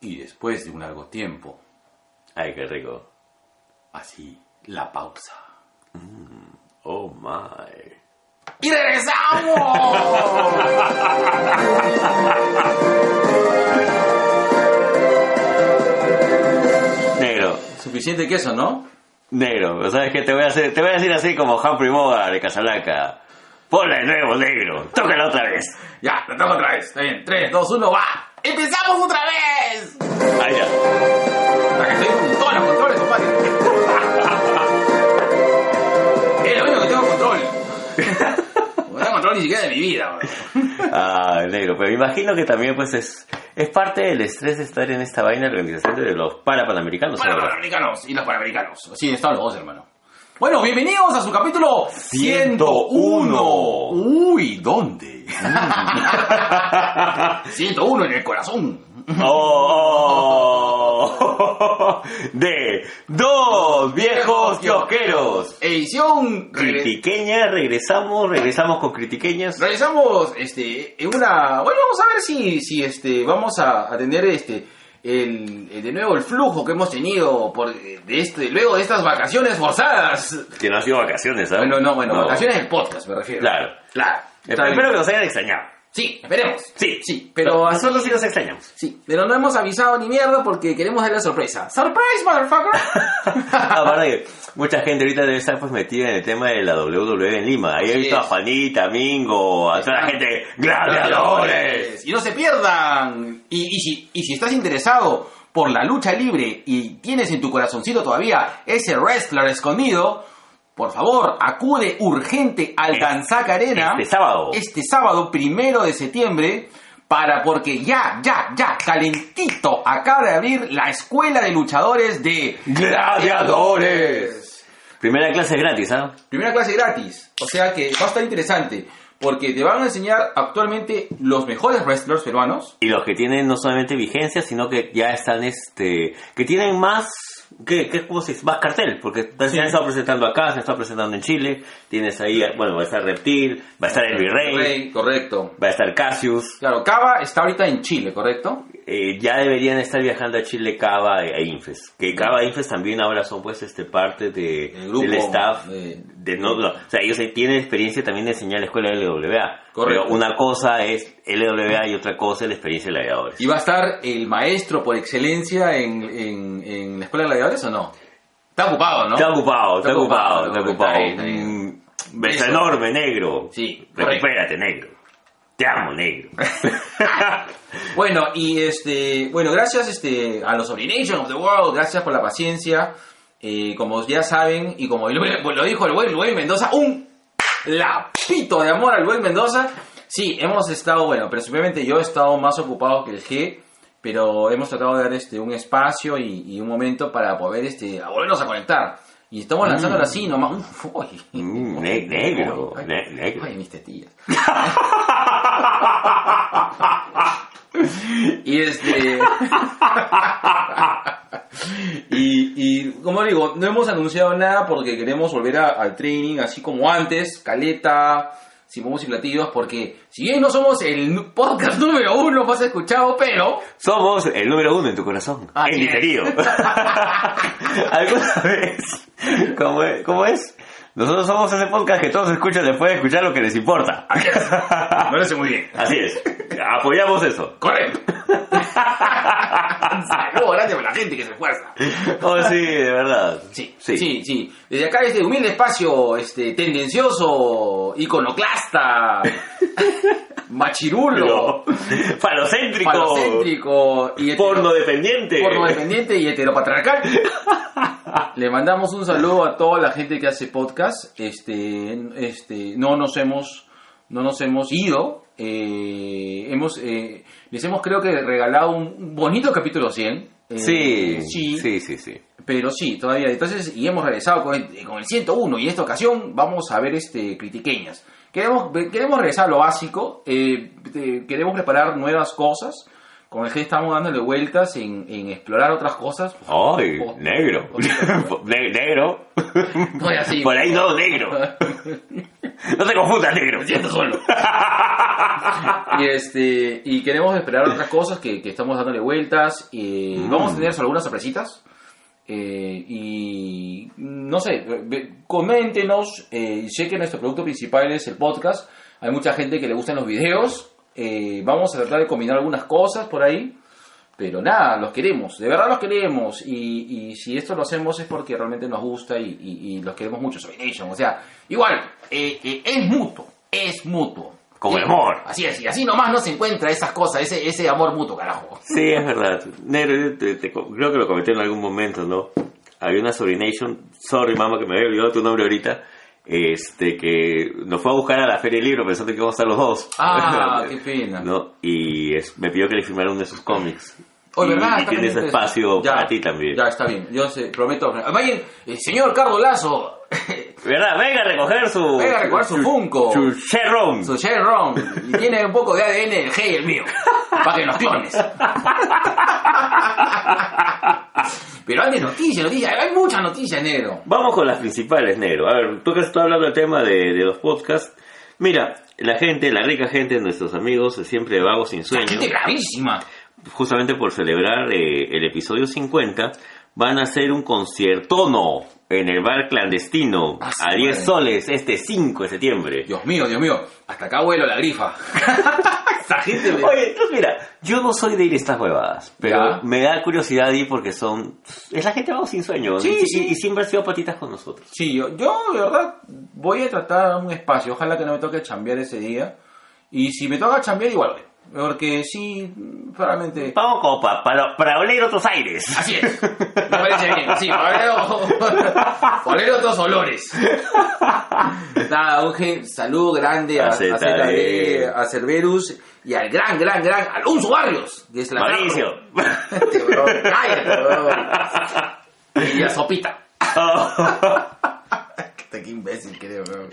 Y después de un largo tiempo, Ay, qué rico. así, la pausa. Oh my. ¡Y regresamos! Negro, Suficiente queso, ¿no? negro. ¿Sabes qué? Te voy a hacer, te voy a decir así como Humphrey Bogart de Casablanca. Ponla de nuevo, negro. Tócala otra vez. Ya, lo toco otra vez. Está bien. 3, 2, 1, va. ¡Empezamos otra vez! Ahí ya. Para que estoy con todos los controles, compadre. Es lo único que tengo control. No tengo control ni siquiera de mi vida, bro. Ah, negro. Pero me imagino que también pues es, es parte del estrés de estar en esta vaina de la organización de los parapanamericanos. Para panamericanos y los panamericanos. Sí, están los dos, hermano. Bueno, bienvenidos a su capítulo 101. Uy, ¿dónde? 101 en el corazón. Oh, de dos viejos kiosqueros. Edición. Critiqueña, regresamos, regresamos con critiqueñas. Realizamos este en una. Bueno, vamos a ver si, si este vamos a atender este el, el- de nuevo el flujo que hemos tenido por de este luego de estas vacaciones forzadas. Que no ha sido vacaciones, ¿sabes? Bueno, no, bueno, vacaciones del podcast me refiero. Claro. Claro. Bien. Espero que nos hayan extrañado. Sí, esperemos. Sí, Sí, pero a nosotros sí nos extrañamos. Sí, pero no hemos avisado ni mierda porque queremos darle la sorpresa. ¡Surprise, motherfucker! Aparte, mucha gente ahorita debe estar pues metida en el tema de la WWE en Lima. Ahí he visto a. Juanita, Mingo, a toda la gente, gladiadores. Y no se pierdan. Y, y si, y si estás interesado por la lucha libre y tienes en tu corazoncito todavía ese wrestler escondido, por favor, acude urgente al Es- Danzac Arena Este sábado. este sábado primero de septiembre para porque ya, ya, ya, calentito, acaba de abrir la escuela de luchadores de Gladiadores. Primera clase gratis, ¿ah? Primera clase gratis. O sea que va a estar interesante. Porque te van a enseñar actualmente los mejores wrestlers peruanos. Y los que tienen no solamente vigencia, sino que ya están, este, que tienen más, ¿qué, qué cómo se dice? Más cartel, porque se han estado presentando acá, se han estado presentando en Chile, tienes ahí, bueno, va a estar Reptil, va a estar el Virrey, Rey, correcto. va a estar Cassius, Claro, Cava está ahorita en Chile, ¿correcto? eh, ya deberían estar viajando a Chile Cava e Infes, que Cava e Infes también ahora son pues este parte de, El grupo del staff, de- de no, o sea, ellos tienen experiencia también de enseñar la escuela de LWA, Correcto. pero una cosa es LWA y otra cosa es la experiencia de gladiadores. ¿Y va a estar el maestro por excelencia en, en, en la escuela de gladiadores o no? Está ocupado, ¿no? Está ocupado, está ocupado, está ocupado. está Beso Eso. enorme, negro. Sí. Recupérate, negro. Te amo, negro. Bueno, y este, bueno, gracias este, a los Orination of the World, gracias por la paciencia. Eh, como ya saben, y como lo, dijo el buen Luis Mendoza, un lapito de amor al buen Mendoza. Sí, hemos estado, bueno, presumiblemente yo he estado más ocupado que el G, pero hemos tratado de dar este, un espacio y, y un momento para poder este, a volvernos a conectar. Y estamos lanzándolo así nomás. Uf, uy. Mm, ne- negro, Ay, ne- negro. Ay, mis tetillas. y este. y, y, como digo, no hemos anunciado nada porque queremos volver a- al training así como antes, caleta, sin bombos y platillos, porque si bien no somos el podcast número uno más escuchado, pero. Somos el número uno en tu corazón. Ah, el diferido. ¿Alguna vez? ¿Cómo es? ¿Cómo es? Nosotros somos ese podcast que todos escuchan después de escuchar lo que les importa. Así es. Me parece muy bien. Así es. Apoyamos eso. Correcto. Saludos grande para la gente que se esfuerza. Oh, sí, de verdad. Sí, sí, sí, Desde acá, este humilde espacio, este, tendencioso, iconoclasta, machirulo, Falocéntrico. falocéntrico y Porno dependiente. porno dependiente y heteropatriarcal. Le mandamos un saludo a toda la gente que hace podcast. Este, este, no nos hemos, no nos hemos ido. Eh, hemos, eh, les hemos creo que regalado un bonito capítulo 100. Eh, Sí, sí, sí, sí, sí. pero sí, todavía. Entonces, y hemos regresado con el, con el 101 y en esta ocasión vamos a ver este critiqueñas. Queremos, queremos regresar a lo básico, eh, queremos preparar nuevas cosas. Con el que estamos dándole vueltas en, en explorar otras cosas. Ay, Oh, negro. Ne- negro. No así. Por ahí no, negro. No te confundas, negro. Me siento solo. y este y queremos esperar otras cosas que, que estamos dándole vueltas y Mm. vamos a tener algunas sorpresitas Eh, y no sé coméntenos eh, sé que nuestro producto principal es el podcast hay mucha gente que le gustan los videos eh, vamos a tratar de combinar algunas cosas por ahí pero nada, los queremos, de verdad los queremos. Y, y si esto lo hacemos es porque realmente nos gusta y, y- y los queremos mucho, Soy Nation. O sea, igual, eh, eh, es mutuo, es mutuo. Como el amor. Así es, y así nomás no se encuentra esas cosas, ese, ese amor mutuo, carajo. Sí, es verdad. Negro, te- te- creo que lo comenté en algún momento, ¿no? Había una Sobrination, sorry mamá que me había olvidado tu nombre ahorita, este, que nos fue a buscar a la Feria del Libro pensando que íbamos a estar los dos. Ah, qué pena. ¿No? Y es- me pidió que le firmara uno de sus cómics. Oye, y, ¿verdad? y tienes espacio Ya, para ti también. Ya, está bien, yo se, prometo. Vayan, el señor Carlos Lazo, ¿Verdad? Venga a recoger su... Venga a recoger su Funko. Su Sherron. su Ron, y tiene un poco de ADN del G y el mío, para que nos clones. Pero hay de noticias, noticias, hay muchas noticias, negro. Vamos con las principales, negro. A ver, tú que estás hablando del tema de, de los podcasts. Mira, la gente, la rica gente, nuestros amigos, siempre vagos sin sueño, Gente gravísima. justamente por celebrar eh, el episodio 50, van a hacer un conciertono en el bar clandestino Ah, sí, a 10 madre. soles este 5 de septiembre. Dios mío, Dios mío, hasta acá vuelo la grifa. Esa gente me... Oye, entonces mira, yo no soy de ir a estas huevadas, pero Ya. me da curiosidad ir porque son... Es la gente vago sin sueño Sí, y, sí. y- y siempre han sido patitas con nosotros. Sí, yo, yo de verdad voy a tratar un espacio, ojalá que no me toque chambear ese día. Y si me toca chambear, igual. Porque sí, realmente... Vamos como pa- para, para oler otros aires. Así es. Me parece bien. Sí, para oler, oler otros olores. Nada, un gen- saludo grande a, A a, ZD. A Cerberus y al gran, gran, gran Alonso Barrios. Que es la Mauricio. Cállate. Y a Sopita. Qué imbécil creo, weón.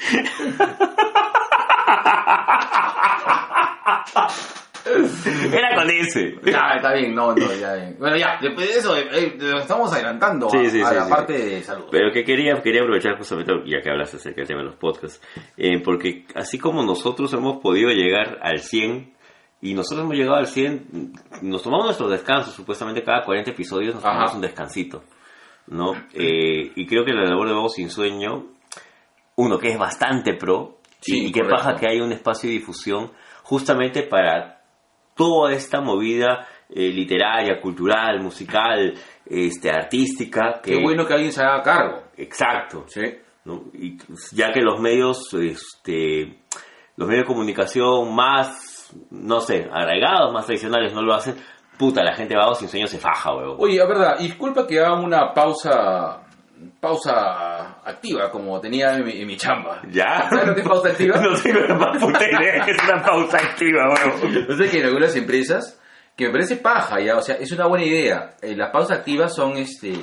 Era con ese. Ya, está bien, no, no, ya. bien. Bueno, ya, después de eso, eh, eh, nos estamos adelantando Sí, a, sí, a sí, la parte de salud. Pero que quería, quería aprovechar justamente, ya que hablas acerca del tema de los podcasts, eh, porque así como nosotros hemos podido llegar al 100, y nosotros hemos llegado al 100, nos tomamos nuestros descansos, supuestamente cada 40 episodios nos Ajá. tomamos un descansito, ¿no? Eh, y creo que la labor de Vagos Sin Sueño, uno que es bastante pro, Sí, y, qué correcto. paja que hay un espacio de difusión justamente para toda esta movida eh, literaria, cultural, musical, este, artística. Que, Qué bueno que alguien se haga cargo. Exacto. Sí. ¿no? Y ya que los medios, este, los medios de comunicación más, no sé, arraigados, más tradicionales no lo hacen, puta, la gente va sin sueño se faja, huevón. Oye, la verdad, disculpa que haga una pausa pausa activa como tenía en mi, en mi chamba. ¿Ya? ¿Sabes lo que es pausa activa? no tengo la más puta idea que es una pausa activa, huevón. No sé que en algunas empresas, que me parece paja, ya, o sea, es una buena idea. Eh, las pausas activas son este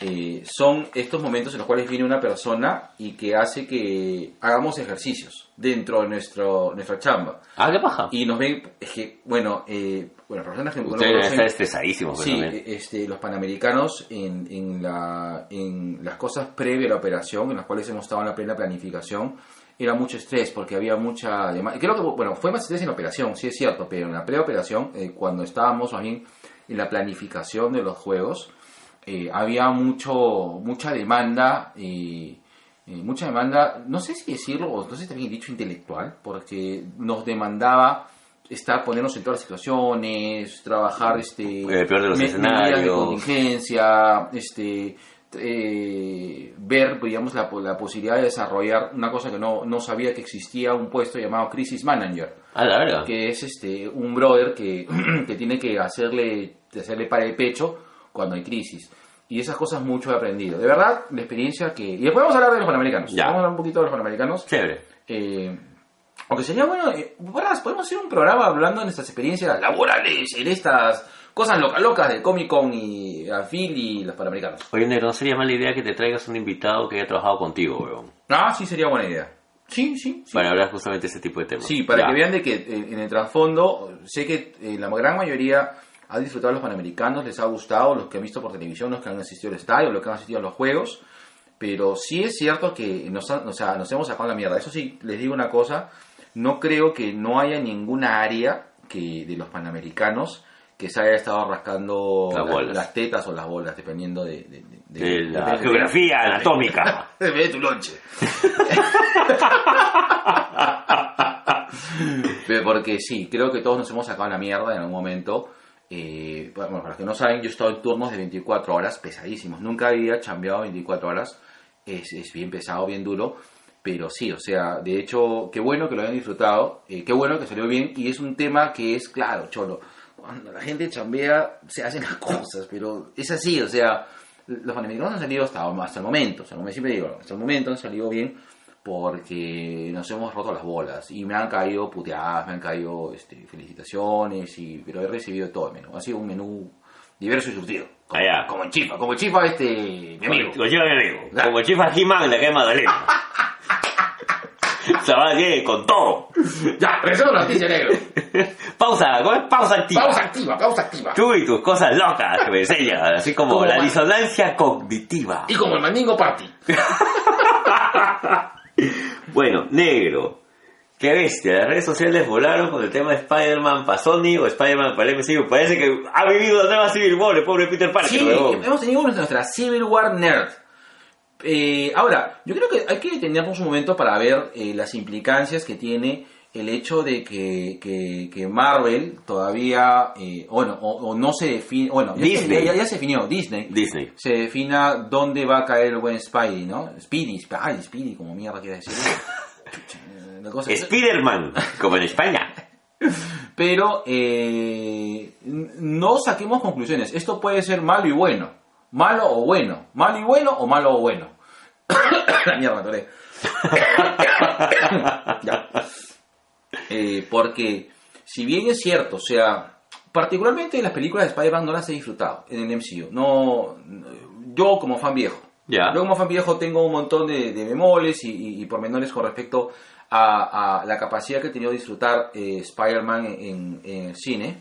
eh, son estos momentos en los cuales viene una persona y que hace que hagamos ejercicios dentro de nuestro nuestra chamba. Ah, qué paja. Y nos ven, es que, bueno, eh, bueno, personas que Ustedes estresadísimos, Sí, eh, este, los panamericanos en, en, la, en las cosas previas a la operación, en las cuales hemos estado en la plena planificación, era mucho estrés porque había mucha demanda. Creo que, bueno, fue más estrés en la operación, sí es cierto, pero en la preoperación, eh, cuando estábamos más bien en la planificación de los juegos, eh, había mucho mucha demanda y eh, mucha demanda, no sé si decirlo, o no sé si también dicho intelectual, porque nos demandaba estar, ponernos en todas las situaciones, trabajar este El peor de los me- medidas de escenarios. contingencia, este eh, ver digamos la, la posibilidad de desarrollar una cosa que no, no sabía que existía un puesto llamado crisis manager Ah, la verga. que es este un brother que, que tiene que hacerle hacerle para el pecho cuando hay crisis y esas cosas mucho he aprendido de verdad la experiencia que y después vamos a hablar de los panamericanos Ya. vamos a hablar un poquito de los panamericanos Chévere. eh, aunque sería bueno, eh, podemos hacer un programa hablando de nuestras experiencias laborales en estas cosas locas locas del Comic Con y a Phil y los Panamericanos. Oye, Negro, ¿no sería mala idea que te traigas un invitado que haya trabajado contigo, weón? Ah, sí, sería buena idea. Sí, sí, sí. Para hablar justamente de ese tipo de temas. Sí, para Ya. que vean de que eh, en el trasfondo, sé que eh, la gran mayoría ha disfrutado los Panamericanos, les ha gustado, los que han visto por televisión, los que han asistido al estadio, los que han asistido a los juegos. Pero sí es cierto que nos, han- o sea, nos hemos sacado la mierda. Eso sí, les digo una cosa, no creo que no haya ninguna área que de los panamericanos que se haya estado rascando Las tetas o las bolas, dependiendo de, de- de- De la de- geografía anatómica. De tu lonche. Porque sí, creo que todos nos hemos sacado la mierda en algún momento. Eh, bueno, para los que no saben, yo he estado en turnos de 24 horas pesadísimos. Nunca había chambeado 24 horas. Es, es bien pesado, bien duro. Pero sí, o sea, de hecho, qué bueno que lo hayan disfrutado. eh, qué bueno que salió bien. Y es un tema que es, claro, cholo. Cuando la gente chambea, se hacen las cosas. Pero es así, o sea, los panamericanos han salido hasta, hasta el momento. O sea, como siempre digo, hasta el momento han salido bien porque nos hemos roto las bolas y me han caído puteadas, me han caído este, felicitaciones, y, pero he recibido todo el menú. Ha sido un menú diverso y surtido. Como, Allá. como en Chifa, como en Chifa este, mi amigo. Como chifa mi amigo. Claro. Como chifa He-Man acá en Magdalena. Se va a con todo. Ya, regresamos a la noticia negro. Pausa, ¿cómo es? Pausa activa. Pausa activa, pausa activa. Tú y tus cosas locas que me enseñas, así como, Como la man- disonancia cognitiva. Y como el mandingo party. Bueno, negro. Qué bestia, las redes sociales volaron con el tema de Spider-Man para Sony o Spider-Man para el MCU. Parece que ha vivido una nueva Civil War, el pobre Peter Parker. Sí, hemos tenido nuestra Civil War Nerd. Eh, ahora, yo creo que hay que detenernos un momento para ver eh, las implicancias que tiene el hecho de que, que- que Marvel todavía, eh, bueno, o, o no se define, bueno, ya se, Disney. ya- ya se definió, Disney, Disney. se defina dónde va a caer el buen Spidey, ¿no? Speedy, Sp- ay, Speedy, como mierda quiere decir. Spider-Man, como en España. pero eh, no saquemos conclusiones. Esto puede ser malo y bueno. Malo o bueno. Malo y bueno o malo o bueno. La mierda, me atoré. Ya. Eh, porque, si bien es cierto, o sea, particularmente las películas de Spider-Man no las he disfrutado en el MCU. No, yo como fan viejo. Ya. Yo como fan viejo tengo un montón de, de bemoles y, y- y pormenores con respecto a, a la capacidad que he tenido de disfrutar eh, Spider-Man en, en el cine.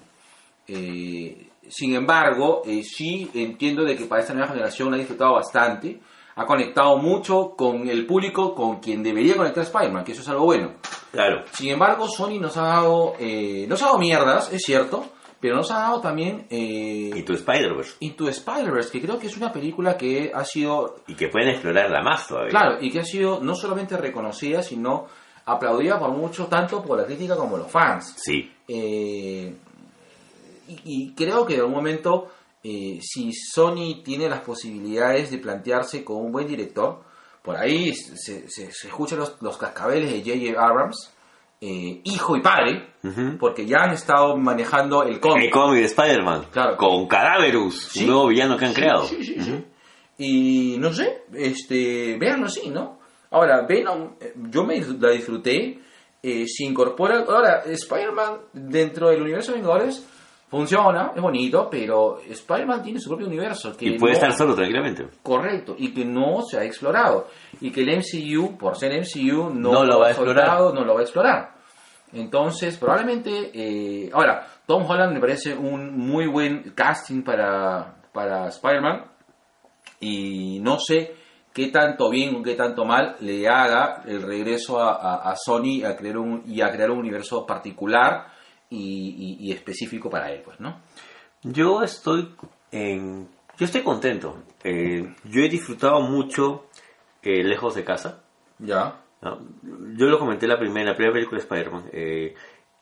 Eh, sin embargo, eh, sí entiendo de que para esta nueva generación la ha disfrutado bastante. Ha conectado mucho con el público con quien debería conectar Spider-Man, que eso es algo bueno. Claro. Sin embargo, Sony nos ha dado, eh, nos ha dado mierdas, es cierto, pero nos ha dado también eh, tu Spider-Verse. Into Spider-Verse, que creo que es una película que ha sido Y que pueden explorarla más todavía. Claro, y que ha sido no solamente reconocida, sino aplaudida por mucho, tanto por la crítica como los fans. Sí. Eh, y, y creo que en algún momento, eh, si Sony tiene las posibilidades de plantearse con un buen director, por ahí se, se- se escuchan los, los cascabeles de J.J. Abrams, eh, hijo y padre, Ujú. porque ya han estado manejando el cómic. El cómic de Spider-Man. Claro. Con Cadaverus, Sí. un nuevo villano que han Sí, creado. sí, sí, sí. Y no sé, este, véanlo así, ¿no? Ahora, Venom, eh, yo me la disfruté, eh, se incorpora, ahora, Spider-Man dentro del universo de Vengadores funciona, es bonito, pero Spider-Man tiene su propio universo. Que Y puede no- estar solo tranquilamente. Correcto, y que no se ha explorado. Y que el MCU, por ser MCU, no, No lo va a explorar. no lo va a explorar. Entonces, probablemente. eh, ahora, Tom Holland me parece un muy buen casting para, para Spider-Man. Y no sé qué tanto bien o qué tanto mal le haga el regreso a, a- a Sony a crear un, y a crear un universo particular y, y- y específico para él, pues, ¿no? Yo estoy en... Yo estoy contento. Eh, yo he disfrutado mucho eh, Lejos de Casa. Ya. ¿no? Yo lo comenté en la primera, la primera película de Spider-Man. Eh,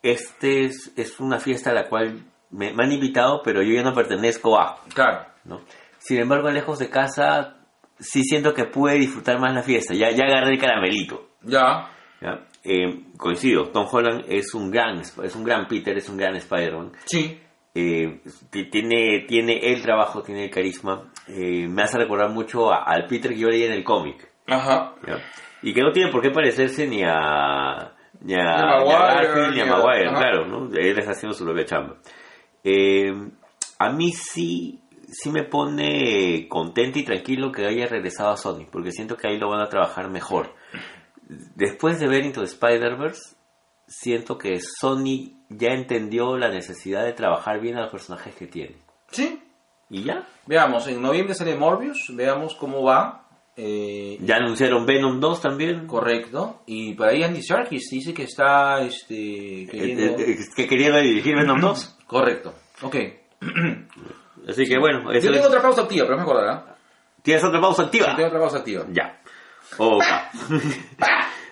este es, es una fiesta a la cual me, me han invitado, pero yo ya no pertenezco a. Claro. ¿no? Sin embargo, Lejos de Casa sí siento que pude disfrutar más la fiesta. Ya, ya agarré el caramelito. Ya. ¿ya? Eh, coincido, Tom Holland es un gran, es un gran Peter, es un gran Spider-Man. Sí. Eh, tiene, tiene el trabajo, tiene el carisma. Eh, me hace recordar mucho a- al Peter que yo leí en el cómic. Ajá. ¿ya? Y que no tiene por qué parecerse ni a, ni a, Ni a ni a Maguire, Garfield, ni a ni a- Maguire, ajá. claro, ¿no? Él está haciendo su propia chamba. A mí sí, sí me pone contento y tranquilo que haya regresado a Sony, porque siento que ahí lo van a trabajar mejor. Después de ver Into the Spider-Verse, siento que Sony ya entendió la necesidad de trabajar bien a los personajes que tiene. Sí. ¿Y ya? Veamos, en noviembre sale Morbius, veamos cómo va. Eh, Ya anunciaron Venom 2 también. Correcto. Y por ahí Andy Serkis dice que está este, Eh, queriendo... eh, que quería dirigir Venom 2. Correcto. Ok. Así que bueno, eso Yo tengo es- otra pausa activa, pero me acordará. ¿tienes otra pausa Sí, activa? tengo otra pausa activa. Ya. Ok.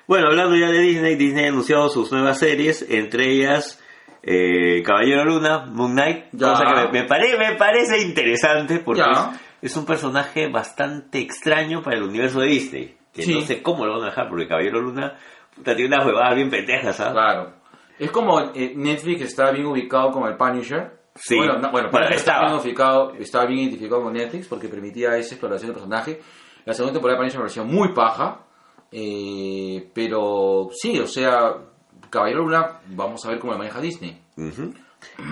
bueno, hablando ya de Disney, Disney ha anunciado sus nuevas series, entre ellas eh, Caballero Luna, Moon Knight, Ya. cosa que me, me pare- me parece interesante porque es, es un personaje bastante extraño para el universo de Disney. Que Sí. no sé cómo lo van a dejar, porque Caballero Luna puta, tiene unas huevadas bien pendejas, ¿sabes? Claro. Es como eh, Netflix está bien ubicado con el Punisher. Sí. Bueno, no, bueno, Bueno, Punisher está estaba. bien, ubicado, estaba bien identificado con Netflix porque permitía esa exploración del personaje. La segunda temporada de Punisher me pareció muy paja. eh, pero sí, o sea, Caballero Luna, vamos a ver cómo lo maneja Disney.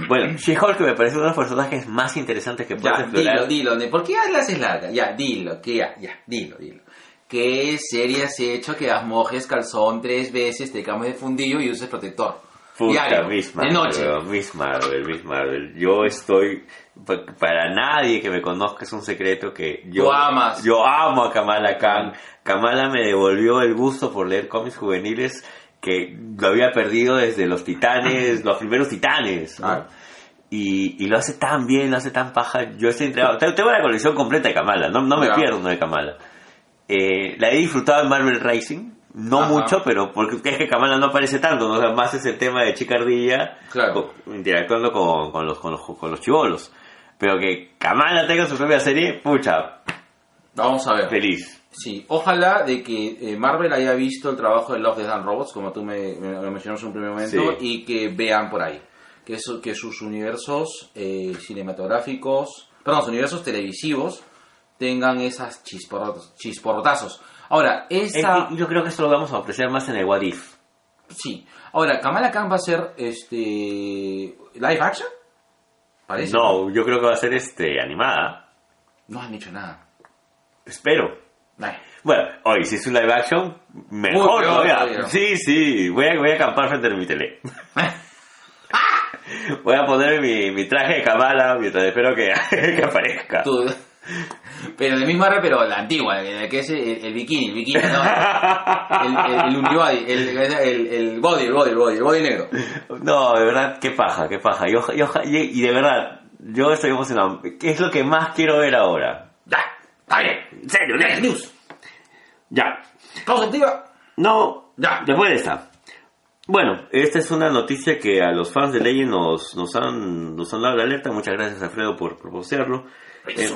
Bueno, She-Hulk me parece uno de los personajes más interesantes que puedes Ya, explorar. dilo, dilo. ¿Por qué la haces larga? Ya, dilo, que ya, ya, dilo, dilo. ¿Qué serie has hecho que las mojes calzón tres veces, te cambies de fundillo y uses protector? Puta, Miss de Marvel, noche. weón, Miss Marvel, Miss Marvel. Yo estoy, pa- para nadie que me conozca es un secreto que yo, Tú amas. yo amo a Kamala Khan. Kamala me devolvió el gusto por leer cómics juveniles que lo había perdido desde los titanes, los primeros titanes. Y, y lo hace tan bien, lo hace tan paja. Yo estoy entregado. Tengo la colección completa de Kamala, no, no me Ya. pierdo de Kamala. Eh, la he disfrutado en Marvel Racing, no Ajá. mucho, pero porque es que Kamala no aparece tanto, ¿no? O sea, más es el tema de Chicardilla Claro. interactuando con, con los, con los con los chivolos. Pero que Kamala tenga su propia serie, pucha, Vamos a ver. feliz. Sí, ojalá de que eh, Marvel haya visto el trabajo de Love, Death and Robots, como tú me, lo mencionaste en un primer momento, Sí. y que vean por ahí. Que, eso, que sus universos eh, cinematográficos, perdón, sus universos televisivos tengan esas chisporrotas- chisporrotazos. Ahora, esa... Yo creo que esto lo vamos a apreciar más en el What If. Sí. Ahora, Kamala Khan va a ser este live action? Parece. No, yo creo que va a ser este animada. No han dicho nada. Espero. Ay. Bueno, hoy si es un live action, mejor Uy. Sí, sí, voy a, voy a acampar frente a mi tele. voy a poner mi, mi traje de Kamala mientras espero que, que aparezca. Tú- Pero de misma red, pero la antigua, el que es el, el bikini, el bikini, no, el, el, el unibody, el, el, el body, el body, el body, el body negro. No, de verdad, qué paja, qué paja. Y, de verdad, yo estoy emocionado. ¿Qué es lo que más quiero ver ahora? Ya, está bien. En serio, news. Ya. Pausa activa. No, Ya. después de esta. Bueno, esta es una noticia que a los fans de Legend nos, nos, han, nos han dado la alerta. Muchas gracias, Alfredo, por, postearlo. Eh.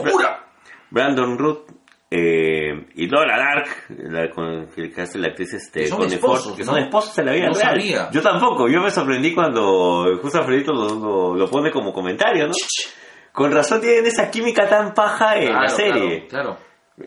Brandon Root eh, y Laura Dark, la, con, que hace la actriz este, son Connie esposos, Ford, que ¿no? son esposos en la vida No real. sabía. Yo tampoco, yo me sorprendí cuando justo Alfredito lo, lo, lo pone como comentario, ¿no? Con razón tienen esa química tan paja en la Claro, serie. Claro,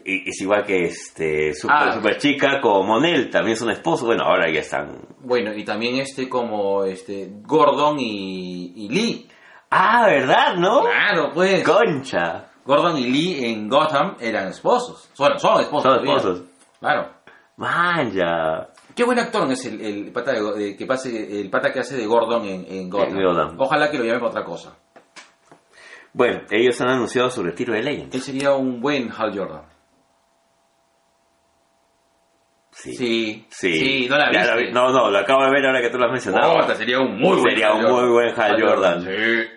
Y es igual que este Super, Ah. Super Chica con Monel, también son esposos. Bueno, ahora ya están. Bueno, y también este como este Gordon y, y Lee. Ah, ¿verdad, no? Claro, pues. Concha. Gordon y Lee en Gotham eran esposos. Bueno, son esposos. Son todavía. esposos. Claro. Vaya. Qué buen actor es el, el pata de, de- que pase el pata que hace de Gordon en, en Gotham. Ojalá que lo llame para otra cosa. Bueno, ellos han anunciado su retiro de Legends. Él sería un buen Hal Jordan. Sí. Sí. Sí. no la viste. vi- No, no, lo acabo de ver ahora que tú lo has mencionado. Puta, sería un muy buen Sería un muy buen Hal Jordan. Sí.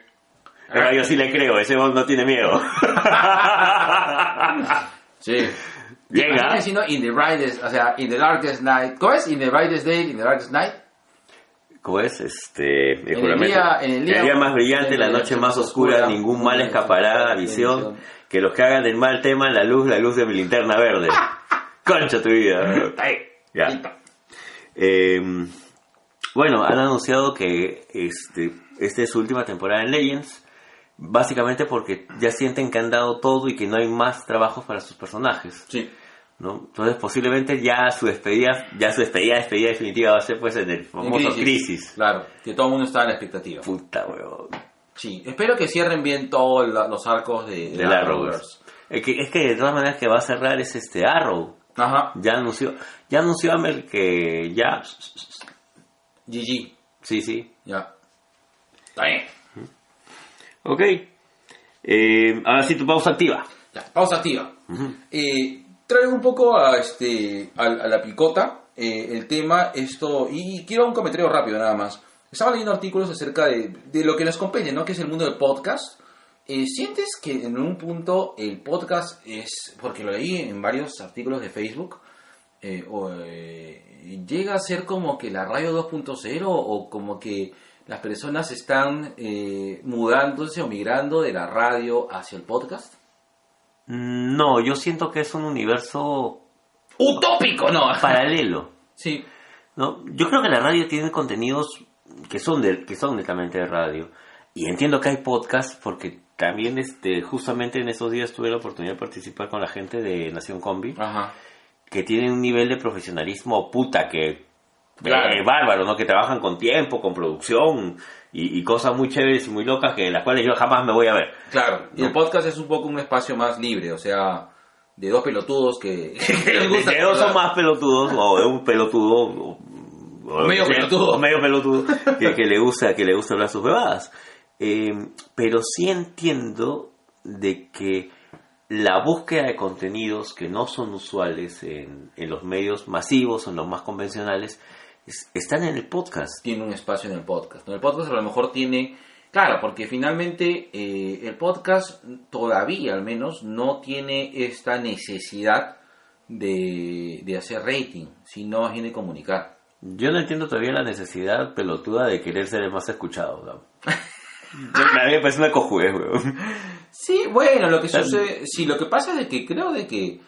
Pero yo sí le creo, ese hombre no tiene miedo. Sí. Imagínate ¿ah? si no, in the brightest, o sea, in the darkest night. ¿Cómo es? In the brightest day, in the darkest night. ¿Cómo es? Este, el el juramento. día- en el día- más brillante, en la el noche día más oscura, oscura, ningún mal escapará a visión. Que los que hagan el mal teman la luz, la luz de mi linterna verde. Concha tu vida. Ya. Eh, bueno, han anunciado que este, esta es su última temporada en Legends. Básicamente porque ya sienten que han dado todo y que no hay más trabajos para sus personajes. Sí. ¿no? Entonces posiblemente ya su despedida, ya su despedida, despedida definitiva va a ser pues en el famoso crisis. Claro, que todo el mundo está en la expectativa. Puta weón. Sí, espero que cierren bien todos los arcos de, de Arrowverse. Es que, es que de todas maneras que va a cerrar es este Arrow. Ajá, Ya anunció, ya anunció Amel que ya, GG, sí, sí. ya. Está bien. Ok. Eh, ahora sí tu pausa activa. Ya, pausa activa. Eh, traigo un poco a, este, a, a la picota eh, el tema, esto, y quiero un comentario rápido nada más. Estaba leyendo artículos acerca de, de lo que nos compete, ¿no? Que es el mundo del podcast. Eh, ¿Sientes que en un punto el podcast es, porque lo leí en varios artículos de Facebook, eh, o, eh, llega a ser como que la radio 2.0 o como que las personas están mudándose o migrando de la radio hacia el podcast? Mm, No, yo siento que es un universo Utópico, ¿no? paralelo. Sí, ¿no? Yo creo que la radio tiene contenidos que son de, que son netamente de radio. Y entiendo que hay podcasts porque también este, justamente en esos días tuve la oportunidad de participar con la gente de Nación Combi, ajá. que tienen un nivel de profesionalismo puta que Claro. eh, bárbaro, ¿no? Que trabajan con tiempo, con producción y, y cosas muy chéveres y muy locas que las cuales yo jamás me voy a ver. Claro, y el podcast es un poco un espacio más libre, o sea, de dos pelotudos que, que les gusta De dos son más pelotudos o de un pelotudo o, Medio pelotudo. medio pelotudo que, que le gusta que le gusta hablar sus bebadas Eh, pero sí entiendo de que la búsqueda de contenidos que no son usuales en, en los medios masivos o en los más convencionales es- están en el podcast tiene un espacio en el podcast. ¿no? El podcast a lo mejor tiene, claro, porque finalmente eh, el podcast todavía al menos no tiene esta necesidad de, de hacer rating, sino más bien de comunicar. yo no entiendo todavía la necesidad pelotuda de querer ser el más escuchado ¿no? A mí me parece una cojudez weón. Sí, bueno, lo que sucede, sí, lo que pasa es de que creo de que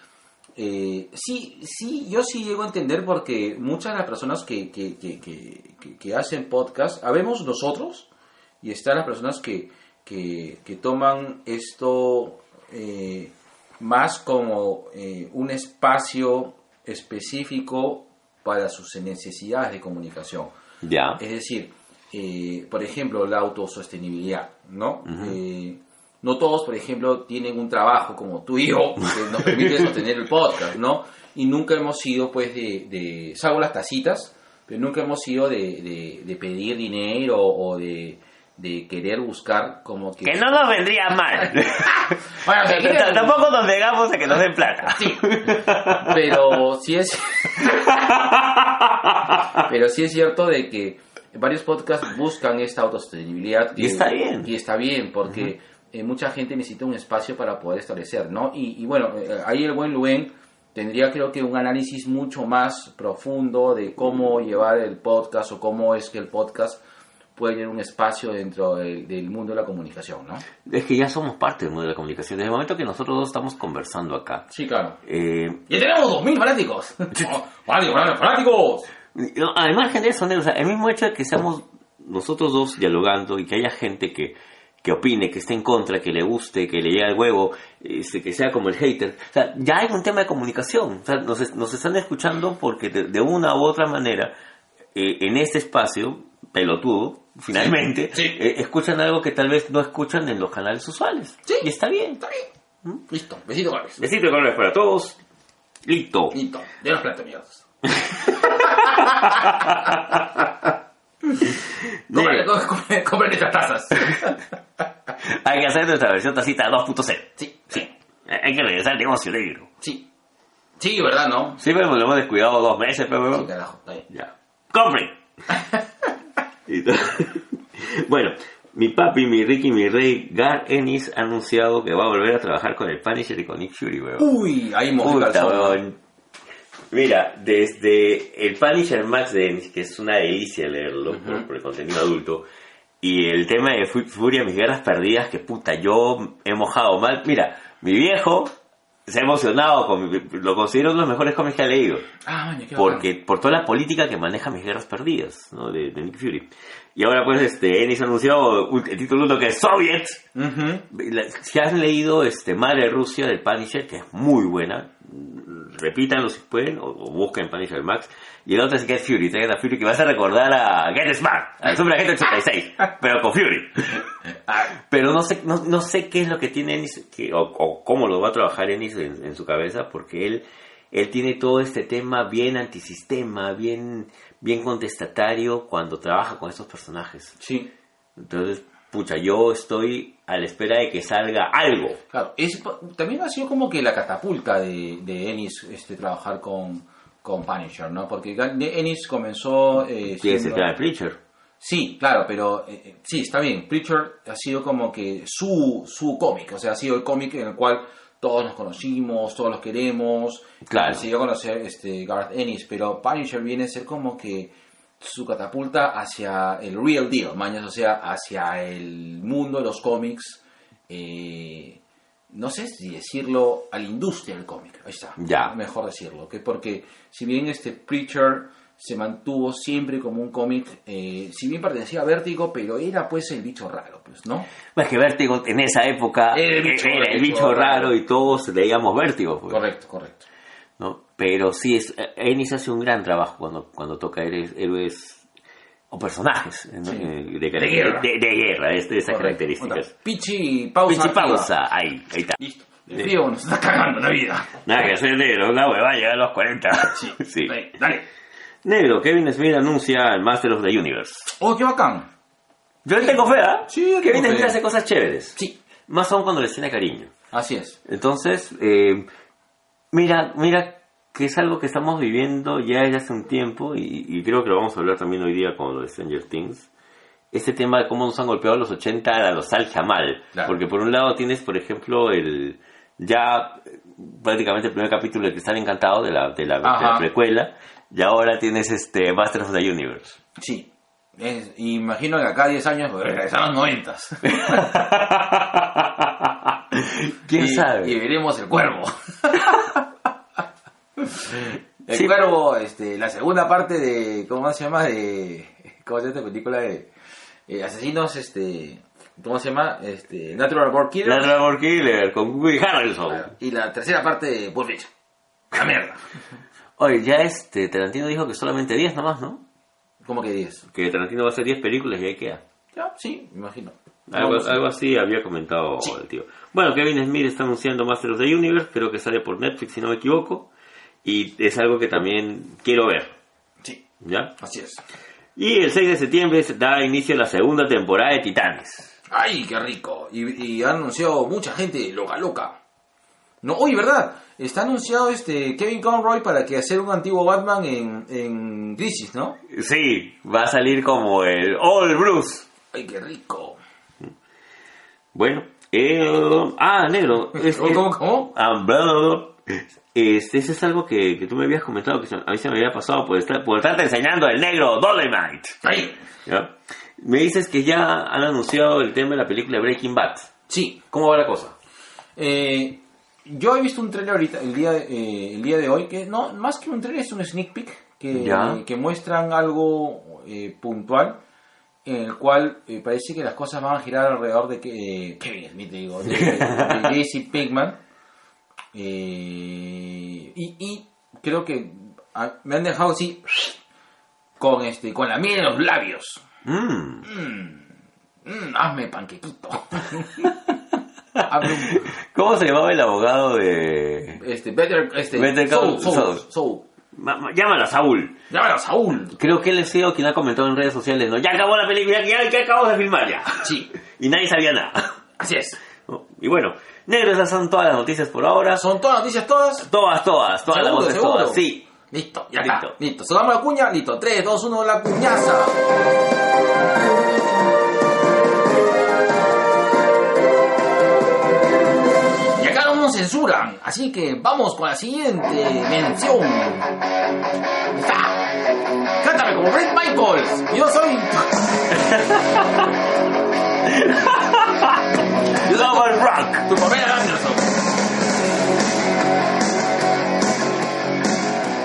eh, sí, sí, yo sí llego a entender porque muchas de las personas que, que, que, que, que- que hacen podcast, habemos nosotros y están las personas que, que, que toman esto eh, más como eh, un espacio específico para sus necesidades de comunicación. ya Es decir, eh, por ejemplo, la autosostenibilidad, ¿no? Eh, no todos, por ejemplo, tienen un trabajo como tú y yo que nos permite sostener el podcast, ¿no? Y nunca hemos sido, pues, de, de salvo las tacitas, pero nunca hemos sido de, de- de pedir dinero o de, de querer buscar como que... que no nos vendría mal Bueno, si quieren- Tampoco nos negamos a que nos den plata. Sí, pero sí es pero sí es cierto de que varios podcasts buscan esta autosostenibilidad Y está bien. y está bien porque eh, mucha gente necesita un espacio para poder establecer no y, y bueno eh, ahí el buen Luen tendría creo que un análisis mucho más profundo de cómo llevar el podcast o cómo es que el podcast puede tener un espacio dentro del, del mundo de la comunicación no Es que ya somos parte del mundo de la comunicación. Desde el momento que nosotros dos estamos conversando acá. sí claro eh, ya tenemos 2.000 fanáticos fanáticos fanáticos no, además de eso, ¿no? o sea, el mismo hecho de que seamos nosotros dos dialogando y que haya gente que, que opine, que esté en contra, que le guste, que le llegue al huevo, este, que sea como el hater. O sea, ya hay un tema de comunicación. O sea, nos, nos están escuchando porque de, de una u otra manera, eh, en este espacio, pelotudo, finalmente, sí. eh, escuchan algo que tal vez no escuchan en los canales usuales. Sí. Y está bien. Está bien. Listo. Besito. Besito de colores para todos. Listo. Listo. Ya los platos. Cómprale, cómprale, cómprale estas tazas. Hay que hacer nuestra versión tacita 2.0. Sí, Sí. Hay que regresar al negocio negro. sí. Sí, ¿verdad, no? Sí, pero lo hemos descuidado dos meses, pero... Sí, carajo. Está bien. Ya. ¡Compre! Y to- bueno, mi papi, mi Ricky, mi rey, Gar Ennis ha anunciado que va a volver a trabajar con el Punisher y con Nick Fury, weón. Uy, ahí Puta, calzón. Mira, desde el Punisher Max de Ennis, que es una delicia leerlo por, por el contenido adulto, y el tema de Fu- Furia, mis guerras perdidas, que puta, yo he mojado mal. Mira, mi viejo se ha emocionado, con mi- lo considero uno de los mejores cómics que ha leído. Ah, qué Porque, por toda la política que maneja mis guerras perdidas, ¿no? De, de Nick Fury. Y ahora pues este, Ennis anunció un- el título uno que es Soviet. Si han leído este, Madre Rusia del Punisher, que es muy buena, repítanlo si pueden, o, o busquen Punisher Max. Y el otro es Get Fury, traigan a Fury, que vas a recordar a Get Smart, al Super Agente 86, pero con Fury. Pero no sé, no, no sé qué es lo que tiene Ennis, que, o, o cómo lo va a trabajar Ennis en, en su cabeza, porque él, él tiene todo este tema bien antisistema, bien, bien contestatario cuando trabaja con estos personajes. Sí. Entonces, pucha, yo estoy a la espera de que salga algo. Claro, es, también ha sido como que la catapulta de, de Ennis este, trabajar con, con Punisher, ¿no? Porque Ennis comenzó... Eh, Tienes el tema de Preacher. Sí, claro, pero eh, eh, sí, está bien. Preacher ha sido como que su, su cómic, o sea, ha sido el cómic en el cual todos nos conocimos, todos los queremos. Claro. Se dio a conocer este, Garth Ennis, pero Punisher viene a ser como que su catapulta hacia el real deal, mañas, o sea, hacia el mundo de los cómics. Eh, no sé si decirlo a la industria del cómic, ahí está, Ya. mejor decirlo, que porque si bien este Preacher se mantuvo siempre como un cómic, eh, si bien pertenecía a Vértigo, pero era pues el bicho raro, pues, ¿no? Pues que Vértigo en esa época Era el bicho- era el bicho raro raro. y todos leíamos Vértigo. pues, Correcto, correcto. ¿no? Pero sí, es, eh, Ennis hace un gran trabajo cuando, cuando toca héroes, héroes o personajes ¿no? Sí. Eh, de, De guerra. de, de guerra, es de esas correcto. características. Otra, Pichi, pausa. Pichi pausa, ahí, ahí está. Listo. El frío nos está cagando la vida. Nada que hacer negro, una hueva llega a los 40. Sí, sí. Dale, dale. Negro, Kevin Smith anuncia el Master of the Universe. Oh, qué bacán. Yo le tengo fe, ¿ah? Sí, yo Kevin tengo Smith fe. hace cosas chéveres. Sí, Más aún cuando les tiene cariño. así es. Entonces, eh, mira, mira que es algo que estamos viviendo ya desde hace un tiempo y, y creo que lo vamos a hablar también hoy día con lo de Stranger Things. Este tema de cómo nos han golpeado los 80 a los salcha mal. Claro. Porque por un lado tienes, por ejemplo, el ya eh, prácticamente el primer capítulo de Cristal Encantado de la, de la, de la precuela y ahora tienes este Master of the Universe. Sí. Es- imagino que acá 10 años regresaron 90. ¿Quién y, sabe? Y veremos el cuervo. el Sí. cuervo, este, la segunda parte de. ¿Cómo se llama? De. ¿Cómo se llama esta película de. eh, asesinos, este. ¿Cómo se llama? Este, Natural Born Killers. La Dragon Killer con Woody Harrelson. Y la tercera parte de Fiction. La mierda. Oye, ya este Tarantino dijo que solamente 10 nomás, ¿no? ¿Cómo que 10? Que Tarantino va a hacer 10 películas y ahí queda. Ya, sí, me imagino. Algo, así había comentado Sí. el tío. Bueno, Kevin Smith está anunciando Master of the Universe, creo que sale por Netflix si no me equivoco. Y es algo que también quiero ver, Sí, ¿ya? así es. Y el 6 de septiembre se da inicio a la segunda temporada de Titanes. ¡Ay, qué rico! Y, y ha anunciado mucha gente loca, loca. No, oye, ¿verdad? Está anunciado este Kevin Conroy para que hacer un antiguo Batman en, en Crisis, ¿no? Sí, va a salir como el All Bruce. ¡Ay, qué rico! Bueno, eh, ah, negro. es- ¿Cómo, cómo, cómo? Ah. Este, ese es algo que, que tú me habías comentado que a mí se me había pasado por, estar, por estarte enseñando el negro Dolemite. ¡Ay! ¿ya? Me dices que ya han anunciado el tema de la película Breaking Bad. Sí, ¿Cómo va la cosa? eh, yo he visto un trailer ahorita, el día, eh, el día de hoy, que no, más que un trailer es un sneak peek, que, que muestran algo eh, puntual, en el cual eh, parece que las cosas van a girar alrededor de que, eh, Kevin Smith, digo, de, de Jesse Pinkman. Eh, y, y creo que ah, me han dejado así, con, este, con la miel en los labios. Mm. Mm, hazme panquequito. ¿Cómo se llamaba el abogado de...? Este, Better, este, Better Saul, Saul, Saul. Saul. Ma- ma- Llámalo a Saúl. Llámalo a Saúl. Creo que él es sido quien ha comentado en redes sociales, ¿no? Ya acabó la película, ya, ya acabamos de filmar ya. Sí, Y nadie sabía nada. así es. Y bueno, negro, esas son todas las noticias por ahora. ¿Son todas noticias todas? Todas, todas, todas las ¿Seguro, voces, seguro? todas. Sí. Listo, ya está. Listo. Listo. Sonamos la cuña, listo. 3, 2, 1, la cuñaza. No censuran, así que vamos con la siguiente mención. Cántame como Brett Michaels. Yo soy. Yo soy Double Rock. tu Pamela Anderson.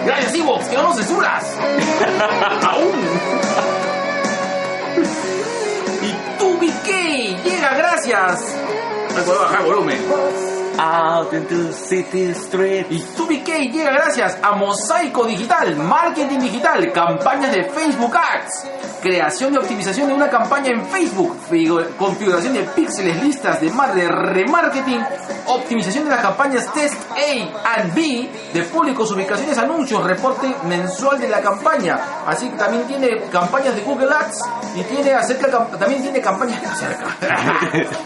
Gracias, Evox, que no nos censuras. Aún. Y tu BK llega, gracias. No puedo bajar volumen. Out into city street. Y tu BK llega gracias a Mosaico Digital, Marketing Digital, campañas de Facebook Ads, creación y optimización de una campaña en Facebook, figu- configuración de píxeles, listas de mar de remarketing, optimización de las campañas Test A and B de públicos, ubicaciones, anuncios, reporte mensual de la campaña. Así que también tiene campañas de Google Ads y tiene acerca también tiene campañas acerca.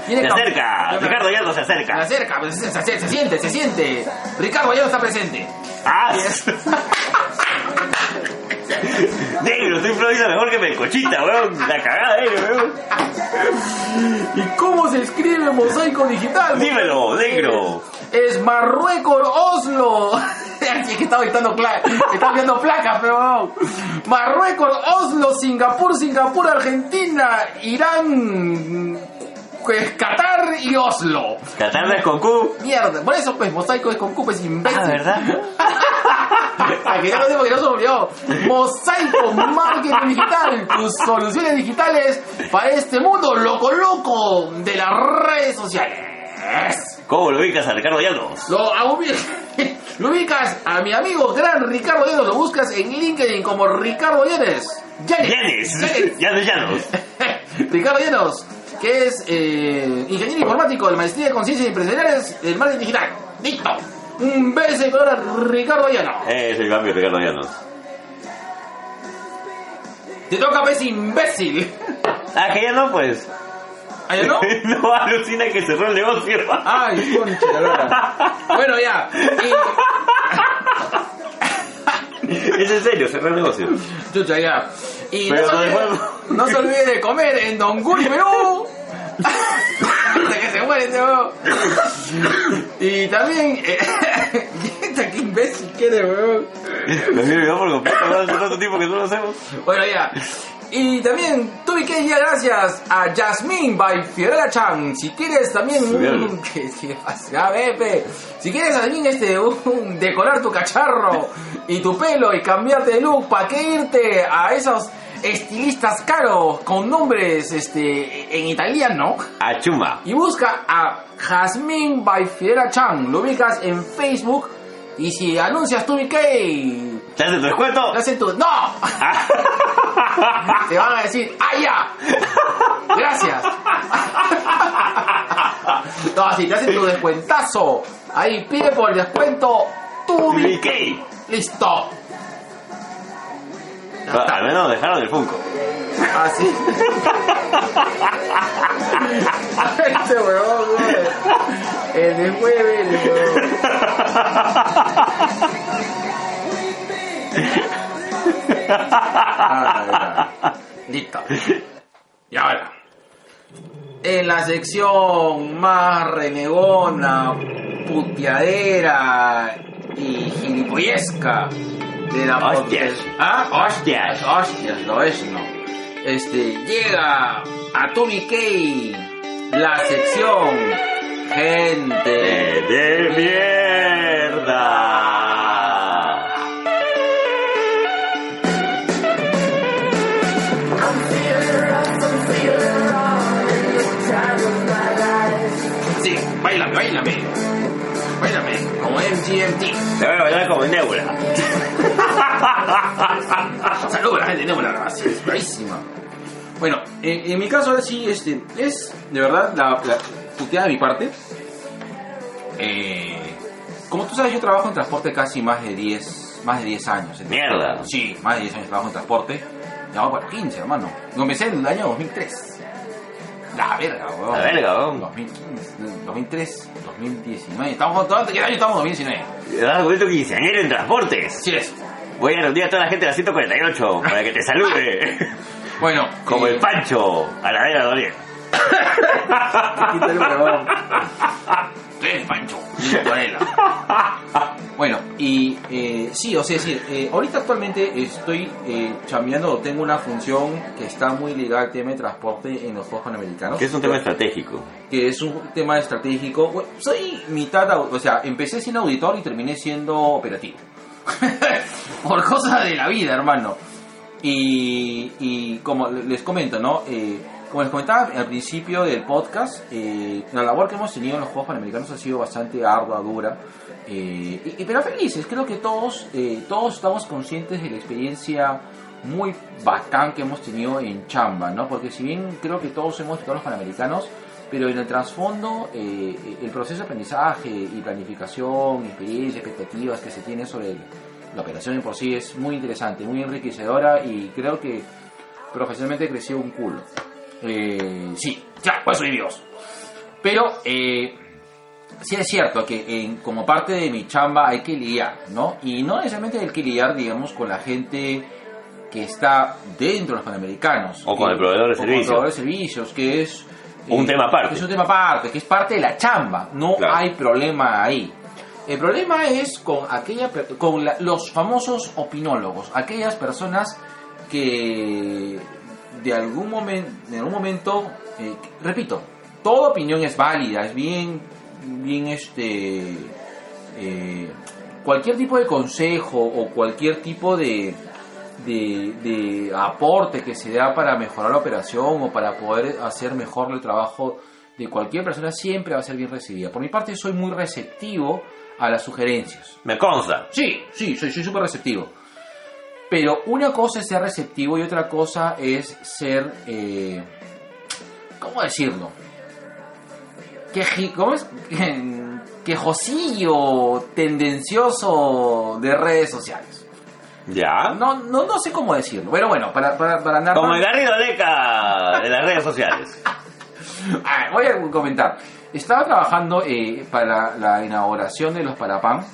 Tiene Se acerca, Ricardo Llano se se acerca. acerca, pues, se, se- se siente, se siente. Ricardo no está presente. ¡Ah! Negro, tú improvisas mejor que Melcochita, weón. La cagada de él, weón. ¿Y cómo se escribe mosaico digital? Dímelo, negro. Es Marruecos Oslo. Así que estaba dictando estaba viendo placas, pero Marruecos, Oslo, Singapur, Singapur, Argentina, Irán, pues, Qatar y Oslo. Qatar es con Q. Mierda, por eso pues mosaico es con Q, pues imbécil. Ah, ¿verdad? A que ya lo digo que no se olvidó. Mosaico Marketing Digital, tus soluciones digitales para este mundo loco loco de las redes sociales. ¿Cómo lo ubicas a Ricardo Llanos? Lo, lo ubicas a mi amigo gran Ricardo Llanos, lo buscas en LinkedIn como Ricardo Llanes. Llanes. Llanes. Llanos Llanos. Ricardo Llanos, que es eh, ingeniero informático de maestría de conciencias empresariales del marketing digital. Listo. Un beso de color a Ricardo Llanos. Eh, soy cambio Ricardo Llanos. Te toca pues imbécil. Ah, que ya no, pues. ¿Ah, ya no? no alucina que cerró el negocio. Ay, concha la lora. Bueno, ya. Es en serio, cerró el negocio. Chucha, ya. Y Pero no, se olvide, no se olvide de comer en Don Guri, Perú. Hasta que se muere este. Y también... Eh, Qué imbécil que eres, weón. Me olvidado por completo, ¿no? hace tanto tiempo que no lo hacemos. Bueno, ya. Y también tuve que ir gracias a Jasmine by Fiorella Chan. Si quieres también un... ¿Qué, qué pasa? A ver, pe. Si quieres también este, un, decorar tu cacharro y tu pelo y cambiarte de look, ¿para qué irte a esos estilistas caros con nombres este, en italiano? A Chuma. Y busca a Jasmine by Fiorella Chan. Lo ubicas en Facebook. Y si anuncias tu BK, ¿Te hace tu descuento? te hacen tu... ¡No! Te van a decir, ¡ah, ya! Gracias. No, si te hacen tu descuentazo. Ahí pide por el descuento tu BK. Listo. Ah. Al menos dejaron el Funko. Así. este huevón, güey. El de jueves, el. Ah, ya. Listo. Y ahora. En la sección más renegona, puteadera y gilipollesca de la Hostias. podcast- ¿Ah? Hostias. Hostias, lo es, no. Este, llega a Tommy K la sección Gente de mierda. MGMT. Te voy a bailar como Nebula. Saludos a la gente de Nebula, gracias. Bravísima. Bueno, en, en mi caso ahora sí, este, es de verdad la, la puteada de mi parte. Eh, como tú sabes, yo trabajo en transporte casi más de 10, más de 10 años. Mierda. Sí, más de 10 años trabajo en transporte. Ya para 15, hermano. Comencé en el año 2003. La verga, weón. La verga, weón. 2015, 2003, 2019. Estamos, ¿qué año estamos? 2019. ¿Verdad? Con esto quinceañero en transportes. Sí es. Voy a reunir a toda la gente de la 148 para que te salude. Bueno, Como eh, el Pancho a la vera Doriel. Sí, Pancho. Bueno, y eh, sí, o sea, es decir, eh, ahorita actualmente estoy eh, chambeando, tengo una función que está muy ligada al tema de transporte en los Juegos Panamericanos. Que es un tema estratégico. que es un tema estratégico. Bueno, soy mitad, o sea, empecé siendo auditor y terminé siendo operativo. Por cosas de la vida, hermano. Y, y como les comento, ¿no? Eh, como les comentaba al principio del podcast, eh, la labor que hemos tenido en los Juegos Panamericanos ha sido bastante ardua, dura, eh, y, pero felices. Creo que todos, eh, todos estamos conscientes de la experiencia muy bacán que hemos tenido en Chamba, ¿no? Porque si bien creo que todos hemos estado los Panamericanos, pero en el trasfondo, el proceso de aprendizaje y planificación, experiencia, expectativas que se tiene sobre la operación en por sí es muy interesante, muy enriquecedora y creo que profesionalmente creció un culo. Eh, sí, ya, pues soy Dios. Pero eh, sí es cierto que en, como parte de mi chamba hay que lidiar, ¿no? Y no necesariamente hay que lidiar, digamos, con la gente que está dentro de los panamericanos. O con el proveedor de servicios. Con el proveedor de servicios, que es... un tema aparte. Es un tema aparte, que es parte de la chamba. No hay problema ahí. El problema es con aquella con los famosos opinólogos, aquellas personas que de algún momento, en algún momento, eh, repito, toda opinión es válida, es bien, bien este, eh, cualquier tipo de consejo o cualquier tipo de, de, aporte que se da para mejorar la operación o para poder hacer mejor el trabajo de cualquier persona siempre va a ser bien recibida. Por mi parte soy muy receptivo a las sugerencias. Me consta. Sí, sí, soy súper receptivo. Pero una cosa es ser receptivo y otra cosa es ser, eh, ¿cómo decirlo? Que, ¿Cómo es? Quejosillo tendencioso de redes sociales. ¿Ya? No, no, no sé cómo decirlo. Pero bueno, para, para, para narrar... Como el Garrido Leca de las redes sociales. voy a comentar. Estaba trabajando eh, para la inauguración de los Parapam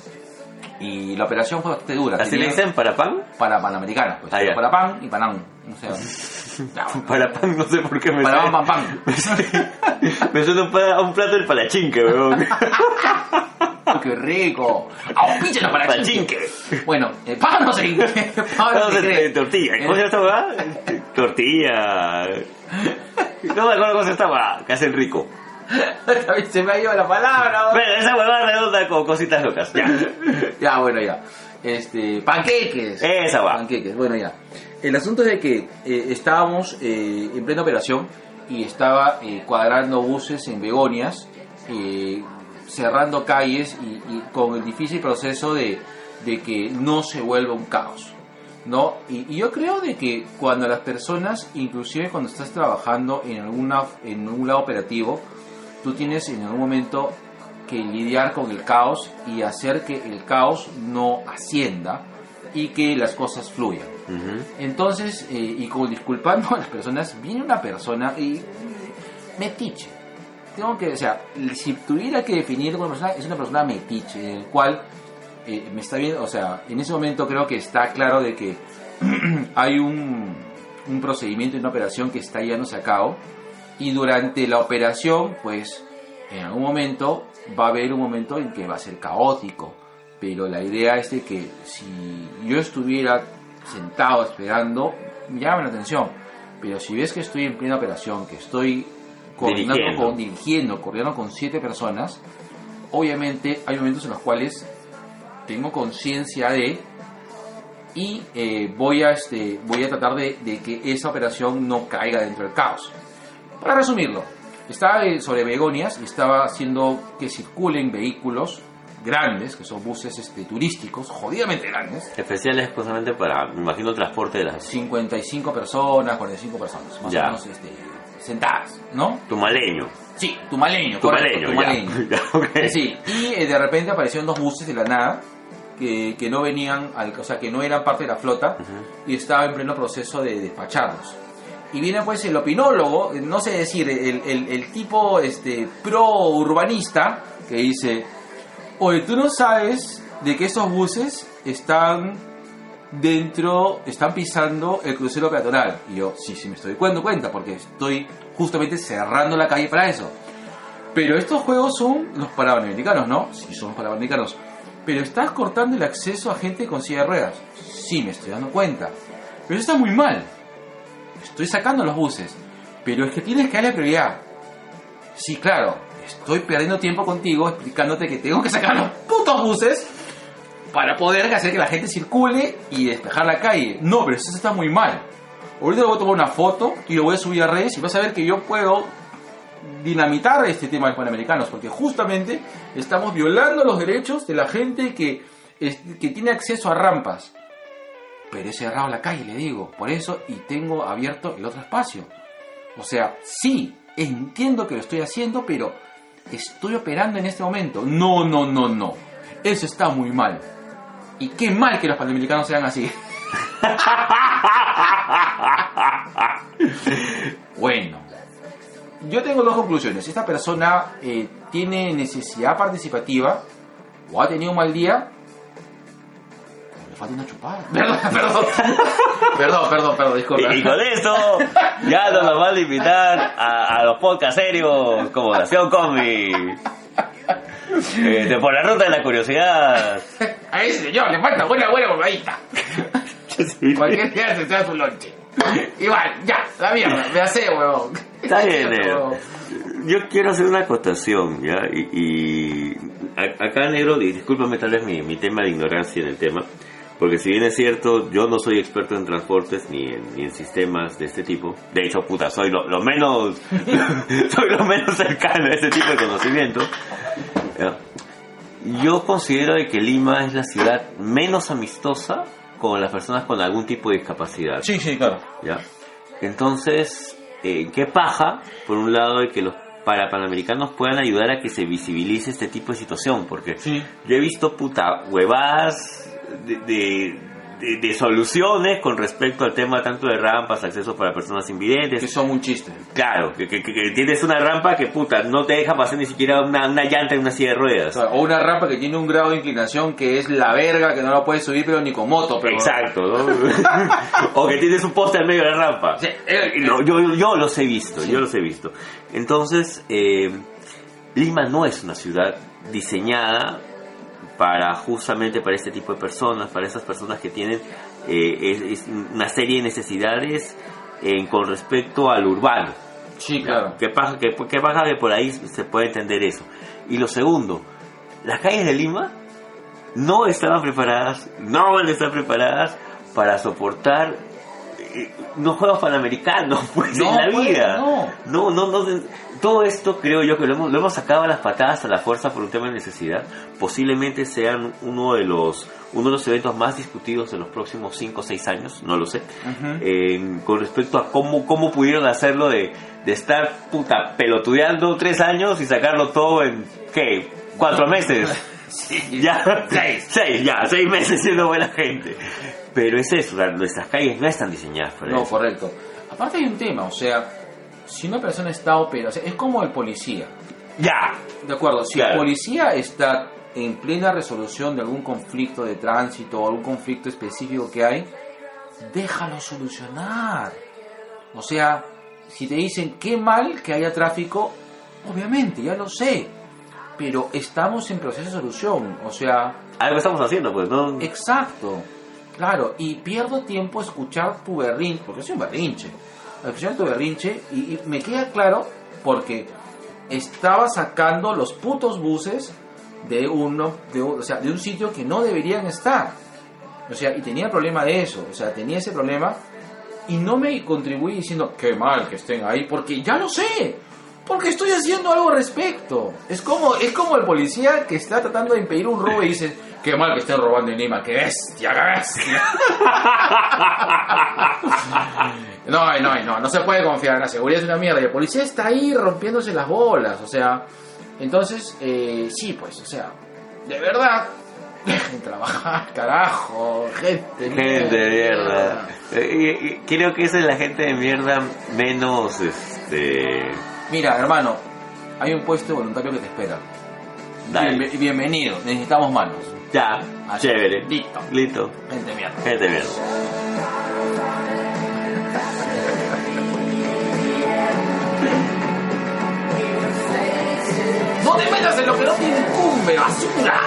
y la operación fue bastante dura. ¿Así le dicen para pan? Para Panamericana, pues. Ah, para pan y panán. O sea, para pan, no sé por qué me Para pan, pan, pan. me suena un, plato del palachinque, weón. ¡Qué rico! ¡Auspíchalo para palachinque! Bueno, eh, pan no sé. Pan no sé. Tortilla. ¿Cómo se llama Tortilla. No me acuerdo cómo se estaba. Que hacen rico. Se me ha ido la palabra. Bueno, esa huevada redonda con cositas locas. Ya. ya, bueno, ya. Este, panqueques. Esa va. Panqueques, bueno, ya. El asunto es de que eh, estábamos eh, en plena operación y estaba eh, cuadrando buses en Begonias, cerrando calles y, con el difícil proceso de, de, que no se vuelva un caos. ¿no? Y, y, yo creo de que cuando las personas, inclusive cuando estás trabajando en, alguna, en un lado operativo, tú tienes en algún momento que lidiar con el caos y hacer que el caos no ascienda y que las cosas fluyan. Entonces, eh, y como disculpando a las personas, viene una persona y metiche. Tengo que, o sea, si tuviera que definir una persona, es una persona metiche, en el cual eh, me está viendo, o sea, en ese momento creo que está claro de que hay un, un procedimiento y una operación que está llevándose a cabo y durante la operación, pues en algún momento va a haber un momento en que va a ser caótico, pero la idea es de que si yo estuviera sentado esperando, me llama la atención, pero si ves que estoy en plena operación, que estoy coordinando dirigiendo, con, dirigiendo coordinando con siete personas, obviamente hay momentos en los cuales tengo conciencia de y eh, voy a este voy a tratar de, de que esa operación no caiga dentro del caos para resumirlo, estaba sobre Begonias y estaba haciendo que circulen vehículos grandes, que son buses este, turísticos, jodidamente grandes. Especiales justamente para, me imagino, el transporte de las... 55 personas, 45 personas, más o menos este, sentadas, ¿no? Tumaleño. Sí, tumaleño, tumaleño, tumaleño. Sí, y eh, de repente aparecieron dos buses de la nada, que, que no venían, al, o sea, que no eran parte de la flota, y estaba en pleno proceso de despacharlos y viene pues el opinólogo, no sé decir, el, el, tipo este, pro urbanista que dice, oye, tú no sabes de que esos buses están dentro, están pisando el crucero peatonal. Y yo, sí, sí, me estoy dando cuenta, porque estoy justamente cerrando la calle para eso. Pero estos juegos son los parabanamericanos, ¿no? Sí, son los parabanamericanos. Pero estás cortando el acceso a gente con silla de ruedas. Sí, me estoy dando cuenta. Pero eso está muy mal estoy sacando los buses, pero es que tienes que darle prioridad. Sí, claro, estoy perdiendo tiempo contigo explicándote que tengo que sacar los putos buses para poder hacer que la gente circule y despejar la calle. No, pero eso está muy mal. Ahorita le voy a tomar una foto y lo voy a subir a redes y vas a ver que yo puedo dinamitar este tema de los panamericanos, porque justamente estamos violando los derechos de la gente que, que tiene acceso a rampas. Pero he cerrado la calle, le digo, por eso y tengo abierto el otro espacio. O sea, sí, entiendo que lo estoy haciendo, pero estoy operando en este momento. No, no, no, no. Eso está muy mal. Y qué mal que los panamericanos sean así. bueno, yo tengo dos conclusiones. Esta persona eh, tiene necesidad participativa o ha tenido un mal día. Falta una chupada. Perdón, perdón. perdón, perdón, perdón, disculpa. Y, con eso ya no nos van a invitar a, a los podcasts serios como Nación Combi. Este, por la ruta de la curiosidad. A ese señor le falta buena, buena colgadita. Cualquier día se sea su lonche. Igual, ya, la mierda, me hace, huevón. Está bien, negro. huevón. Yo quiero hacer una acotación, ¿ya? Y, y a- acá, negro, discúlpame tal vez mi, mi tema de ignorancia en el tema, porque si bien es cierto, yo no soy experto en transportes ni en, ni en sistemas de este tipo. De hecho, puta, soy lo, lo menos, soy lo menos cercano a ese tipo de conocimiento. Yo considero de que Lima es la ciudad menos amistosa con las personas con algún tipo de discapacidad. Sí, sí, claro. ¿ya? Entonces, eh, ¿qué paja? Por un lado, de que los para panamericanos puedan ayudar a que se visibilice este tipo de situación, porque Sí. yo he visto puta huevadas de, de, de- de soluciones con respecto al tema tanto de rampas, acceso para personas invidentes. Que son un chiste. Claro, que, que- que- tienes una rampa que puta no te deja pasar ni siquiera una, una llanta en una silla de ruedas. O una rampa que tiene un grado de inclinación que es la verga, que no la puedes subir, pero ni con moto. Pero... Exacto, ¿no? o que tienes un poste al medio de la rampa. Sí, eh, No, yo, yo los he visto, yo los he visto. Entonces, eh, Lima no es una ciudad diseñada para justamente para este tipo de personas, para esas personas que tienen eh, es- es una serie de necesidades en- con respecto al urbano. Sí, claro. ¿Qué pasa? ¿Qué, qué pasa que por ahí se puede entender eso? Y lo segundo, las calles de Lima no estaban preparadas, no van a estar preparadas para soportar eh, unos juegos panamericanos, pues No, en la pues, vida. no. no, no, no, todo esto creo yo que lo hemos, lo hemos sacado a las patadas a la fuerza por un tema de necesidad. Posiblemente sean uno de los uno de los eventos más discutidos en los próximos 5 o 6 años, no lo sé, eh, con respecto a cómo, cómo pudieron hacerlo de, de estar puta pelotudeando tres años y sacarlo todo en, ¿qué? ¿Cuatro meses? ya, Seis. seis, ya, seis meses siendo buena gente. Pero es eso, la- nuestras calles no están diseñadas para No, eso. correcto. Aparte hay un tema, o sea, si una persona está operada, o sea, es como el policía. Ya, De acuerdo, si Claro. el policía está en plena resolución de algún conflicto de tránsito o algún conflicto específico que hay, déjalo solucionar. O sea, si te dicen qué mal que haya tráfico, obviamente, ya lo sé. Pero estamos en proceso de solución. O sea, algo estamos haciendo, pues, ¿no? Exacto, claro, y pierdo tiempo escuchar tu berrinche, porque soy un berrinche, escuchar tu berrinche y, me queda claro porque estaba sacando los putos buses de uno, de, o sea, de un sitio que no deberían estar, o sea, y tenía el problema de eso, o sea, tenía ese problema y no me contribuí diciendo qué mal que estén ahí, porque ya lo sé. Porque estoy haciendo algo al respecto. Es como, es como el policía que está tratando de impedir un robo y dice, qué mal que estén robando en Lima, qué bestia, qué bestia. No, no, no, no se puede confiar, la seguridad es una mierda. Y el policía está ahí rompiéndose las bolas, o sea. Entonces, eh, sí, pues, o sea, de verdad, dejen trabajar, carajo, gente. Gente de mierda. Eh, creo que esa es la gente de mierda menos, este... Mira, hermano, hay un puesto de voluntario que te espera. Dale. Bienve- bienvenido, necesitamos manos. Ya, Así, chévere. listo. Listo. Gente mierda. Gente mierda. No te metas en lo que no te incumbe, basura.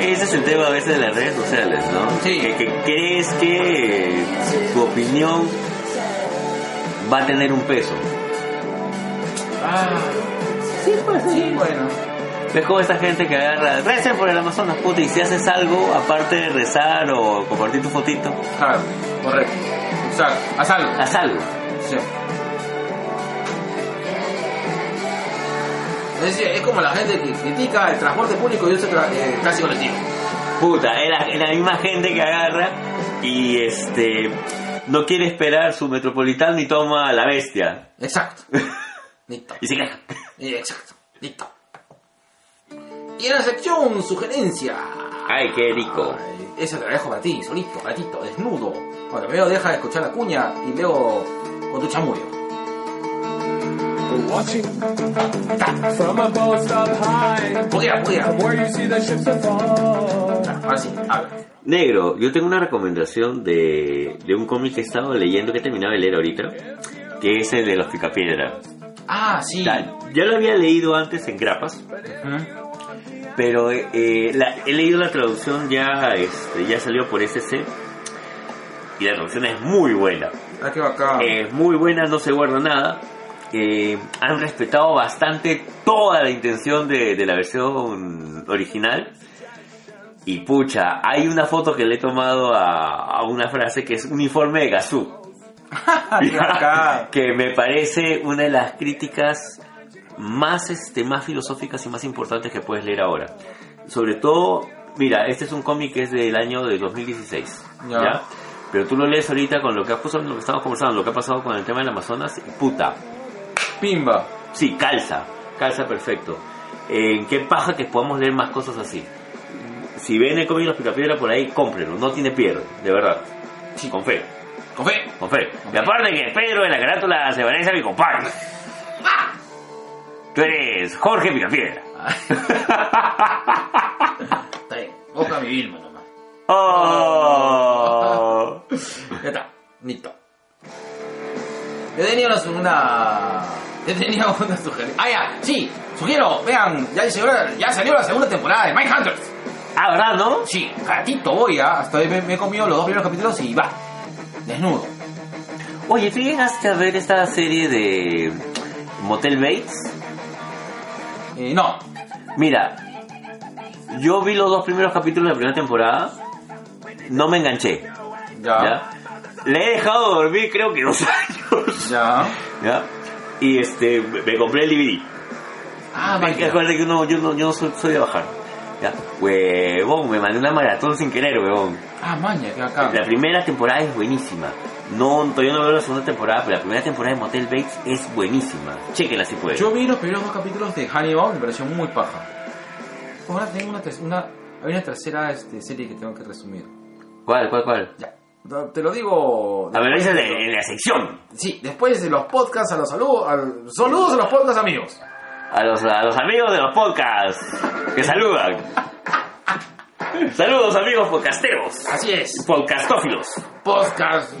Ese es el tema a veces de las redes sociales, ¿no? Sí. Que, que crees que tu opinión va a tener un peso. Ah, sí, pues sí, bueno. Es como esa gente que agarra, recen por el Amazonas, puta, y si haces algo, aparte de rezar o compartir tu fotito, Claro, correcto. Exacto, haz algo. haz algo. Sí. Es es como la gente que critica el transporte público y usa eh, taxi colectivo. Puta, es la, es la misma gente que agarra y este no quiere esperar su metropolitano y toma la bestia. Exacto. Listo. Y se queja. Exacto. Listo. Y en la sección sugerencia. Ay, qué rico. Ay, Eso te lo dejo para ti, solito, gatito, desnudo. Cuando veo deja de escuchar la cuña y luego con tu chamullo. Watching from a boat up high, Pudiera, pudiera. where you see the ships. Ahora sí, habla. Negro, yo tengo una recomendación de, de un cómic que he estado leyendo, que he terminado de leer ahorita, que es el de los Picapiedra. Ah, sí. Ya, lo había leído antes en grapas, Ujú. Pero eh, la- he leído la traducción ya, este, ya salió por SC y la traducción es muy buena. Ah, qué bacán. Es muy buena, no se guarda nada. Eh, han respetado bastante toda la intención de, de la versión original. Y pucha, hay una foto que le he tomado a, a una frase que es uniforme de Gazú. que me parece una de las críticas más, este, más filosóficas y más importantes que puedes leer ahora. Sobre todo, mira, este es un cómic que es del año de 2016, Ya. ¿ya? Pero tú lo lees ahorita con lo que ha puesto, lo que estamos conversando, lo que ha pasado con el tema del Amazonas, y puta, Pimba. sí, calza, calza perfecto. ¿En qué paja que podamos leer más cosas así? Si ven el cómic de Los Picapiedra por ahí, cómprenlo, no tiene pierde, de verdad. Sí. Con fe. Con fe. Con fe. Y aparte que Pedro de la carátula se parece a mi compadre. Tú eres Jorge Picapiedra. Está bien. Busca mi Vilma nomás. Oh. Ya está. Listo. Yo tenía una... una... Yo tenía una sugerencia. Ah, ya. Sí. Sugiero. Vean. Ya salió, ya salió la segunda temporada de Mindhunters. Ah, ¿verdad, no? Sí. Gatito voy, ¿ah? Hasta hoy me, me he comido los dos primeros capítulos y va. Desnudo. Oye, ¿tú llegaste a ver esta serie de Motel Bates? Eh, no. Mira, yo vi los dos primeros capítulos de la primera temporada. No me enganché. Ya. ¿Ya? Le he dejado dormir creo que dos años. Ya. ¿Ya? Y este, me compré el DVD. Ah, Hay que uno, yo no, yo no soy, soy de bajar. Ya, huevón, me mandé una maratón sin querer, huevón. Ah, maña, qué bacán. La primera temporada es buenísima. No, todavía no veo la segunda temporada, pero la primera temporada de Motel Bates es buenísima. Chequenla si pueden. Yo vi los primeros dos capítulos de Hannibal, me pareció muy paja. Ahora tengo una, una hay una tercera este, serie que tengo que resumir. ¿Cuál, cuál, cuál? Ya. Te lo digo. A ver, dices de la sección. Sí, después de los podcasts, a los saludos, al- saludos a los podcasts amigos. A los, a los amigos de los podcasts que saludan. Saludos amigos podcasteros. Así es, Podcastófilos. podcast,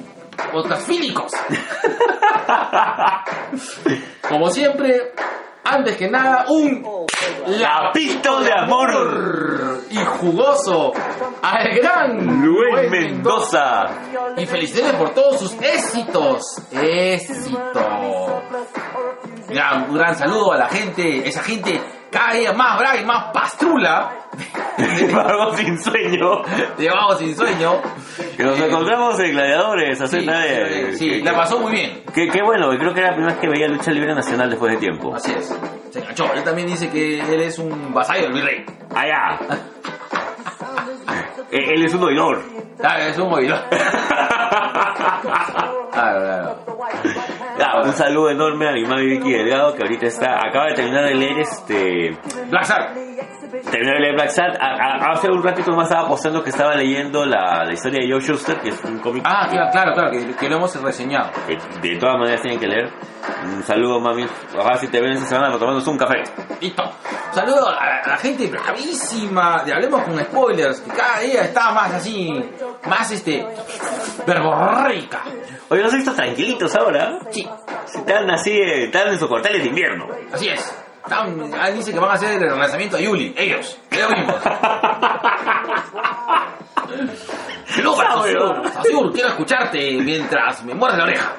podcast fílicos. Como siempre, antes que nada, un Lapito de amor. y jugoso al gran Luis Mendoza. Y felicidades por todos sus éxitos. Éxito. Un gran saludo a la gente, esa gente cada día más brava y más pastrula. Vago sin sueño. Llevamos sin sueño. Que nos Eh, encontramos en Gladiadores hace Sí, nadie. sí, la pasó muy bien. Qué, qué bueno, creo que era la primera vez que veía lucha libre nacional después de tiempo. Así es. Se enganchó. Él también dice que él es un vasallo del virrey. Allá. Él es un oidor. Ah, es un oído. Claro, claro. Ah, un saludo enorme a mi mami Vicky Delgado que ahorita está, acaba de terminar de leer este, Black Shark. terminó de leer Black Sat. A- a- Hace un ratito más estaba postando que estaba leyendo la, la historia de Joe Schuster, que es un cómic Ah, claro, claro, claro, que, que lo hemos reseñado. que de todas maneras tienen que leer. Un saludo mami, ojalá si te ven esta semana tomándonos un café. Listo. Saludo a la, a la gente bravísima de Hablemos con Spoilers, que cada día está más así, más este, verborreica. Oye, los he visto tranquilitos ahora. Sí, Están así, están en sus cuarteles de invierno. así es. Están- ah, dice que van a hacer el lanzamiento de Yuli, ellos, ellos mismos. Sosur. Sosur, quiero escucharte mientras me muerdes la oreja.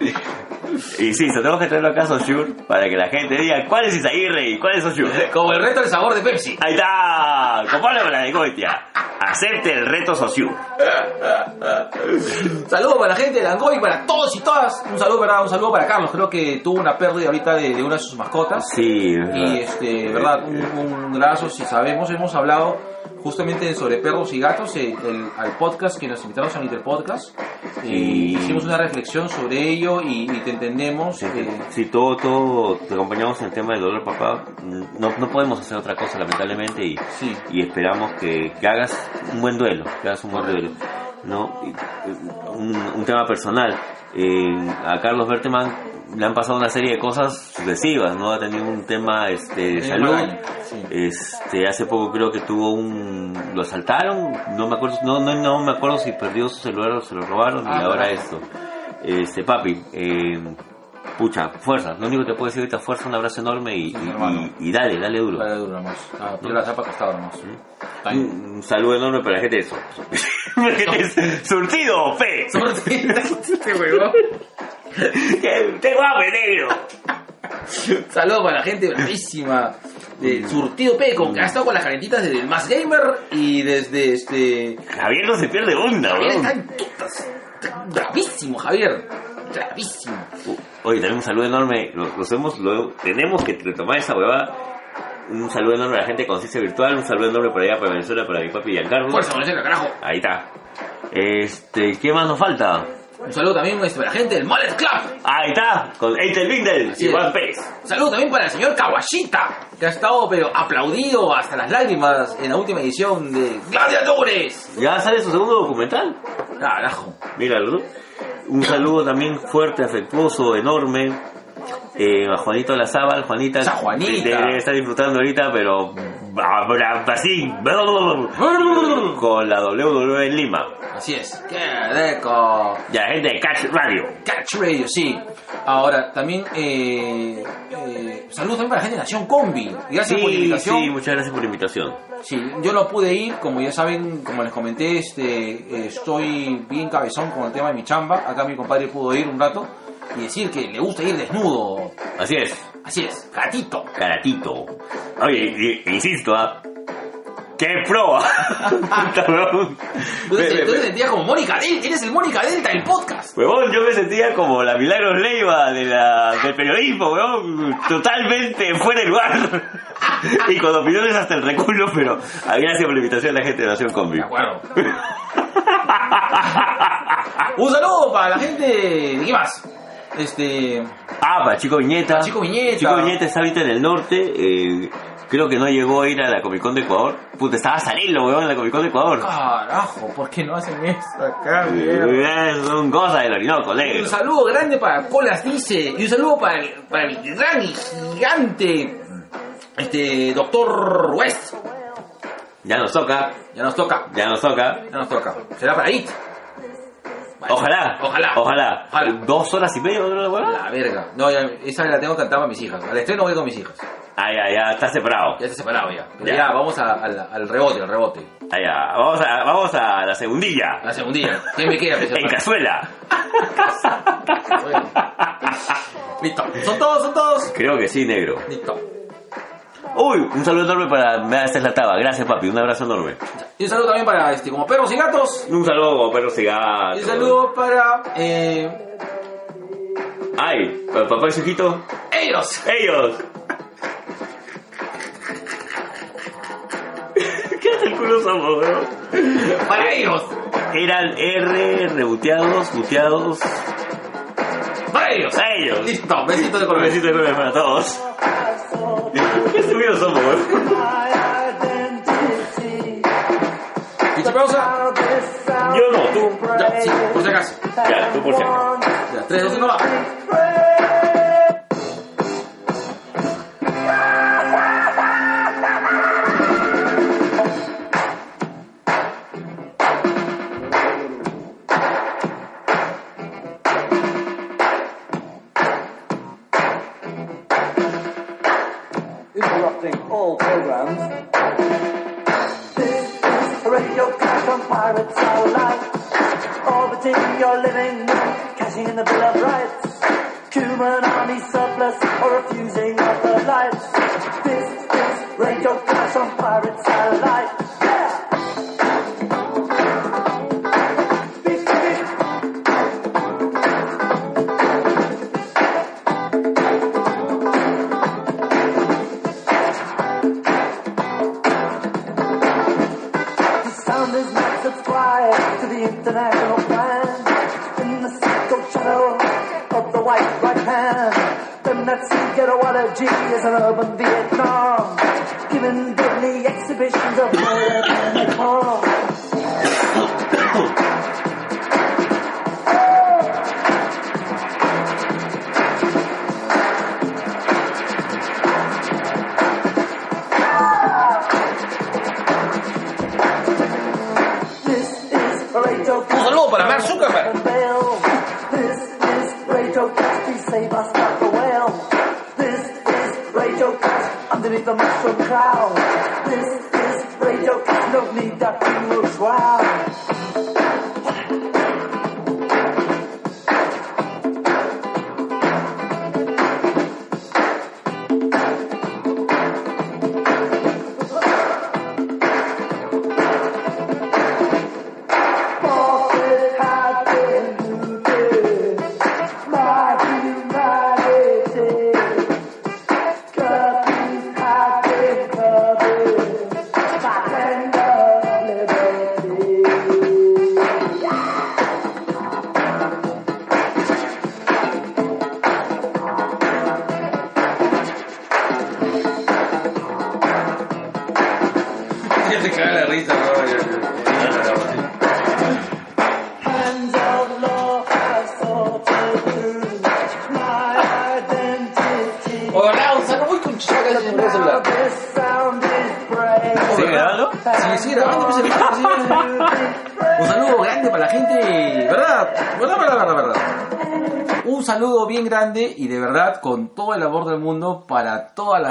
Y sí, so tenemos que traerlo acá a Sosur para que la gente diga cuál es Isaguirre y cuál es Sosur. Como el reto del sabor de Pepsi. Ahí está, compadre de la negocia. Acepte el reto Sosur. Saludos para la gente de Langoy, para todos y todas. Un saludo para, un saludo para Carlos. Creo que tuvo una pérdida ahorita de, de una de sus mascotas. Sí, Y este, verdad, un, un graso, si sabemos, hemos hablado justamente sobre perros y gatos eh, el- al podcast que nos invitaron a Little Podcast. Eh, Y- Hicimos una reflexión sobre ello y, y te entendemos. Sí, eh, sí, todo, todo, te acompañamos en el tema del dolor, papá. No, no podemos hacer otra cosa, lamentablemente, y, Sí. y esperamos que, que hagas un buen duelo, que hagas un buen duelo. ¿No? Un, un tema personal. Eh, a Carlos Berteman le han pasado una serie de cosas sucesivas, ¿no? Ha tenido un tema este, de salud. sí. Este, hace poco creo que tuvo un... Lo asaltaron, no me acuerdo, no, no, no me acuerdo si perdió su celular o se lo robaron, Ah, y ahora carajo. esto. Este, papi, eh, pucha, fuerza. Lo único que te puedo decir ahorita, fuerza, un abrazo enorme y, Sí, dale, dale duro. Vale, duro nomás. Ah, pero la zapa tostado nomás. Está Un, saludo enorme para la gente de de Surtido, fe. Este huevón. Que Tengo hambre, negro. Saludos para la gente bravísima de Surtido Peco, que ha estado con las calentitas desde el Más Gamer y desde este. Javier no se pierde onda, Javier tutas. Está Bravísimo, Javier. Bravísimo. Oye, también un saludo enorme. Lo, los hemos, lo- tenemos que retomar esa huevada. Un saludo enorme a la gente de Conciencia Virtual. Un saludo enorme para allá, para Venezuela, para mi papi Giancarlo. Fuerza, Venezuela, carajo. Ahí está. Este, ¿qué más nos falta? Un saludo también para la gente del Mullet Club. Ahí está, con Eitel Bindel y. Juan Pérez. Un saludo también para el señor Kawashita, que ha estado pero aplaudido hasta las lágrimas en la última edición de Gladiadores. Ya sale su segundo documental. Carajo. Míralo. Un saludo también fuerte, afectuoso, enorme. Eh, a Juanito Lazábal, Juanita. Juanita. Debe estar disfrutando ahorita, pero. Así. Con la WWE en Lima. Así es. Qué rico. Y la gente de Catch Radio. Catch Radio, sí. Ahora, también eh, eh, saludos también para la gente de Nación Combi. Gracias por la invitación. sí, muchas gracias por la invitación. Sí, yo no pude ir, como ya saben, como les comenté, este, eh, estoy bien cabezón con el tema de mi chamba. Acá mi compadre pudo ir un rato y decir que le gusta ir desnudo. Así es, Así es, gatito. caratito. Oye, insisto, ¿ah? ¡Qué pro! Tú te, tú te sentías como Mónica Delta, eres el Mónica Delta del podcast. Huevón, yo me sentía como la Milagros Leiva de la, del periodismo, huevón, totalmente fuera de lugar. Y con opiniones hasta el reculo, pero ah, gracias por la invitación a la gente de Nación Combi. De acuerdo. Un saludo para la gente qué más. Este, Ah, para Chico Viñeta. Chico Viñeta. Chico Viñeta está ahorita en el norte. eh, creo que no llegó a ir a la Comic Con de Ecuador. Puta, estaba saliendo, huevón, en la Comic Con de Ecuador. carajo, ¿por qué no hacen esto acá? Eh, Son cosas del Orinoco, negro. Un saludo grande para Colas Dice y un saludo para el, para el gran y gigante este Doctor West. Ya nos toca, Ya nos toca, ya nos toca. ya nos toca. Será para IT. Ojalá, Ojalá. ojalá. Ojalá. Dos horas y media, ¿no? La verga. No, ya, esa la tengo cantada para mis hijas. Al estreno voy con mis hijas. Ah, ya, ya, está separado. Ya está separado ya. Pero Ya. ya, vamos a- al- al rebote, al rebote. Ah, ya. Vamos a, vamos a la segundilla. La segundilla. ¿Quién me queda? En cazuela. Listo. Son todos, son todos. Creo que sí, negro. Listo. Uy, un saludo enorme para... Me esta es la taba. Gracias, papi. Un abrazo enorme. Y un saludo también para, este, como perros y gatos. Un saludo, perros y Y gatos. un saludo para, eh, Ay, para papá y su hijito. ellos. Ellos. ¿Qué hace el culo somos, weón? Para ellos. Eran R, reboteados, buteados. Para ellos. A ellos. Listo. Besito de Un color. besito enorme para todos. Qué estúpidos somos, weón. Ficha pausa. Yo no, tú. Ya, sí, por si acaso. Ya, tú por si acaso. Ya, 3, 2, 1, va.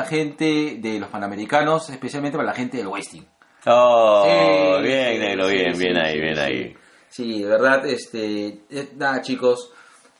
Gente de los Panamericanos, especialmente para la gente del Westing. Oh, Sí, bien, sí, negro, bien, sí, bien ahí, bien ahí. Sí, de verdad, este, eh, nada chicos,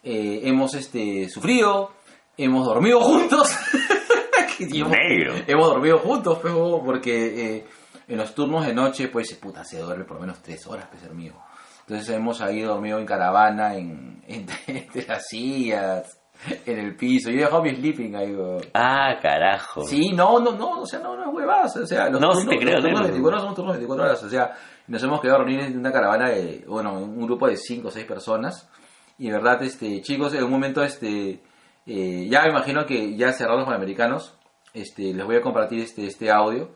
eh, hemos este, sufrido, hemos dormido juntos. Hemos- Negro. Hemos dormido juntos, pero porque eh, en los turnos de noche, pues, puta, se duerme por lo menos tres horas, pues, amigo. Entonces hemos ahí dormido en caravana, en, entre, entre las sillas, en el piso. Yo he dejado mi sleeping ahí, weón. Ah, carajo. Sí, no, no, no, o sea, no, no es huevadas, o sea, los No, sí turnos, te creo, los turnos negro. 24 horas son turnos 24 horas, o sea, nos hemos quedado reunidos en una caravana de, bueno, un grupo de 5 o 6 personas, y de verdad, este, chicos, en un momento, este, eh, ya me imagino que ya cerrados con americanos, este, les voy a compartir este, este audio,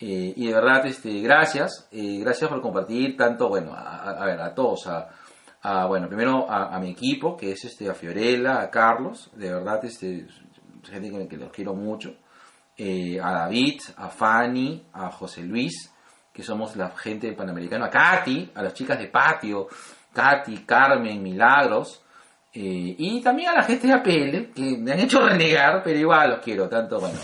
eh, y de verdad, este, gracias, eh, gracias por compartir tanto, bueno, a, a- a ver, a todos, a, a, bueno, primero a, a mi equipo, que es este, a Fiorella, a Carlos, de verdad, este, gente con la que los quiero mucho, eh, a David, a Fanny, a José Luis, que somos la gente del Panamericano, a Katy, a las chicas de patio, Katy, Carmen, Milagros, eh, y también a la gente de APL, que me han hecho renegar, pero igual los quiero, tanto, bueno,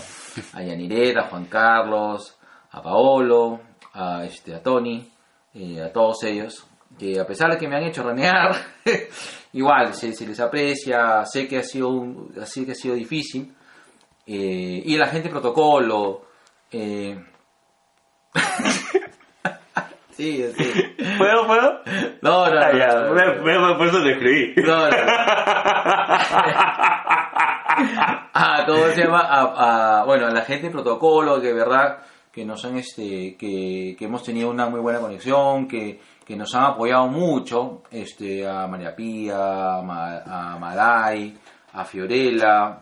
a Yaniret, a Juan Carlos, a Paolo, a, este, a Tony, eh, a todos ellos, que a pesar de que me han hecho renegar, igual se, se les aprecia, sé que ha sido, un, sé que ha sido difícil, eh, y la gente protocolo, eh, sí, sí, ¿Puedo, puedo? no, no, no, Ah, ya, no, no, me- me- me- por eso lo escribí. no, no. ah, ¿cómo se llama? A, a- bueno, a la gente de protocolo, que verdad que nos han este que, que hemos tenido una muy buena conexión, que, que nos han apoyado mucho, este a María Pía, a, Ma- a Maday, a Fiorella,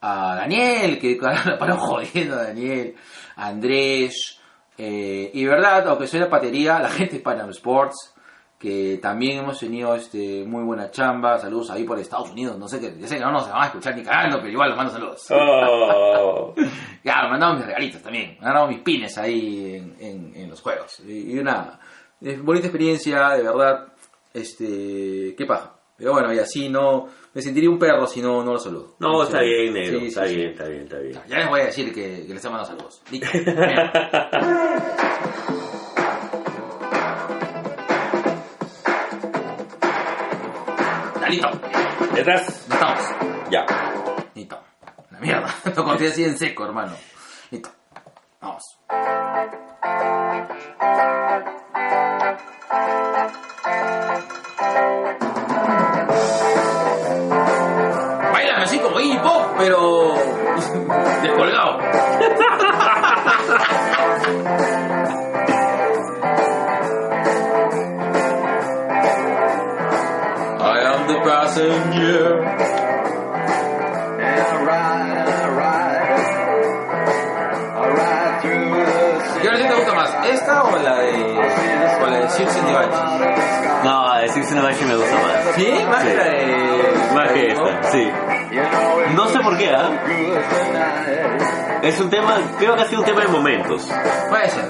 a Daniel, que la paró jodiendo a Daniel, a Andrés, eh, y verdad, aunque soy la patería, la gente de Panam Sports, que también hemos tenido este muy buena chamba, saludos ahí por Estados Unidos, no sé que, ya sé que no nos van a escuchar ni cagando, pero igual les mando saludos. Oh. Ya, me mandaron mis regalitos también, me mandaron mis pines ahí en, en- en los juegos. Y, y una bonita experiencia, de verdad, este, qué paja. Pero bueno, y así no, me sentiría un perro si no, no lo saludo. No, está bien, negro. sí, está sí, bien, sí. está bien, está bien. Ya les voy a decir que, que les mandado saludos. Listo. Listo. ¿Estás? Ya estamos. Ya. Listo. La mierda. Lo conté así en seco, hermano. Listo. Vamos. O la de Six and the Banshees? No, de Six and the Banshees me gusta más. ¿Sí? Más que la de... Más que esta, sí. No sé por qué, ¿ah? Es un tema, creo que ha sido un tema de momentos. Puede ser.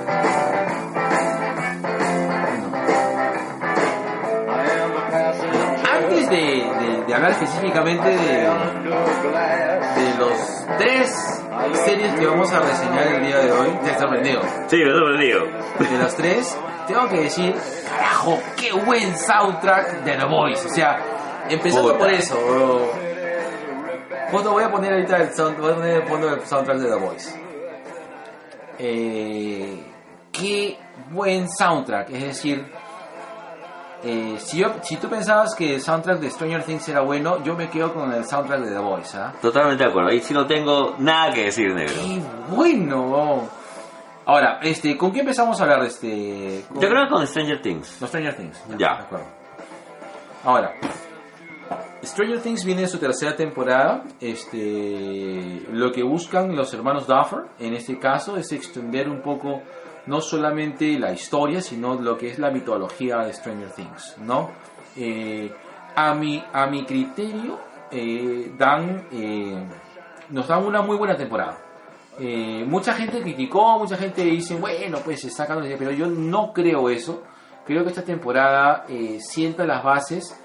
De, de- de hablar específicamente de, de los tres series que vamos a reseñar el día de hoy, te he sorprendido. Sí, me he sorprendido. De las tres, tengo que decir, carajo, qué buen soundtrack de The Voice. O sea, empezando Puta. por eso, bro. Foto, voy a poner ahorita el sound, voy a poner el fondo del soundtrack de The Voice. Eh, qué buen soundtrack, es decir, eh, si, yo, si tú pensabas que el soundtrack de Stranger Things era bueno, yo me quedo con el soundtrack de The Voice, ¿ah? Totalmente de acuerdo. Ahí sí no tengo nada que decir, negro. ¡Qué bueno! Ahora, este, ¿con qué empezamos a hablar? Este, con- Yo creo que con Stranger Things. Los Stranger Things. Ya. De acuerdo. Ahora, Stranger Things viene en su tercera temporada. Este, lo que buscan los hermanos Duffer, en este caso, es extender un poco no solamente la historia, sino lo que es la mitología de Stranger Things, ¿no? Eh, a mi a mi criterio eh, dan eh, nos dan una muy buena temporada. Eh, mucha gente criticó, mucha gente dice, bueno, pues se está sacando, pero yo no creo eso. Creo que esta temporada eh, sienta las bases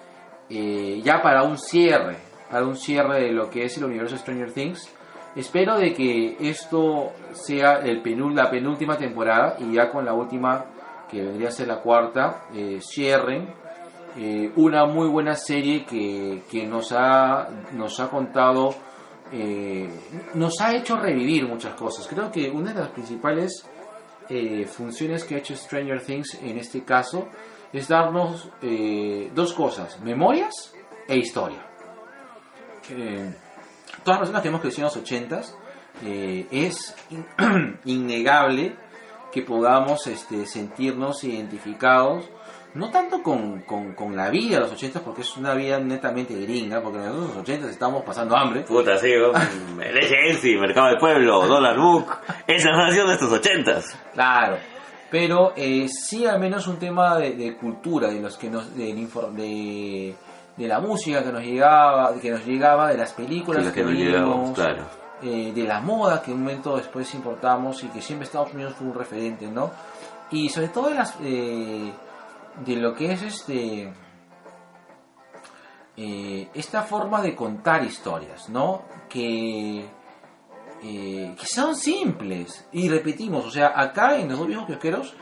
eh, ya para un cierre, para un cierre de lo que es el universo Stranger Things. Espero de que esto sea la penúltima temporada y ya con la última, que vendría a ser la cuarta, cierren una muy buena serie que, que nos, ha, nos ha contado, eh, nos ha hecho revivir muchas cosas. Creo que una de las principales eh, funciones que ha hecho Stranger Things en este caso es darnos eh, dos cosas, memorias e historia. Todas las personas que hemos crecido en los 80s, eh, es in- innegable que podamos este, sentirnos identificados, no tanto con, con, con la vida de los 80s, porque es una vida netamente gringa, porque nosotros los 80s estamos pasando hambre. Puta, sí, Leche Mercado del Pueblo, Dollar Book. Esa nación de estos ochentas. Claro, pero eh, sí al menos un tema de, de cultura, de los que nos, infor- de, de la música que nos llegaba, que nos llegaba, de las películas que, que nos vimos, claro. eh, de la moda que un momento después importamos y que siempre Estados Unidos fue un referente, ¿no? Y sobre todo de las eh, de lo que es este eh, esta forma de contar historias, ¿no? Que eh, que son simples. Y repetimos, o sea, acá en los dos viejos kiosqueros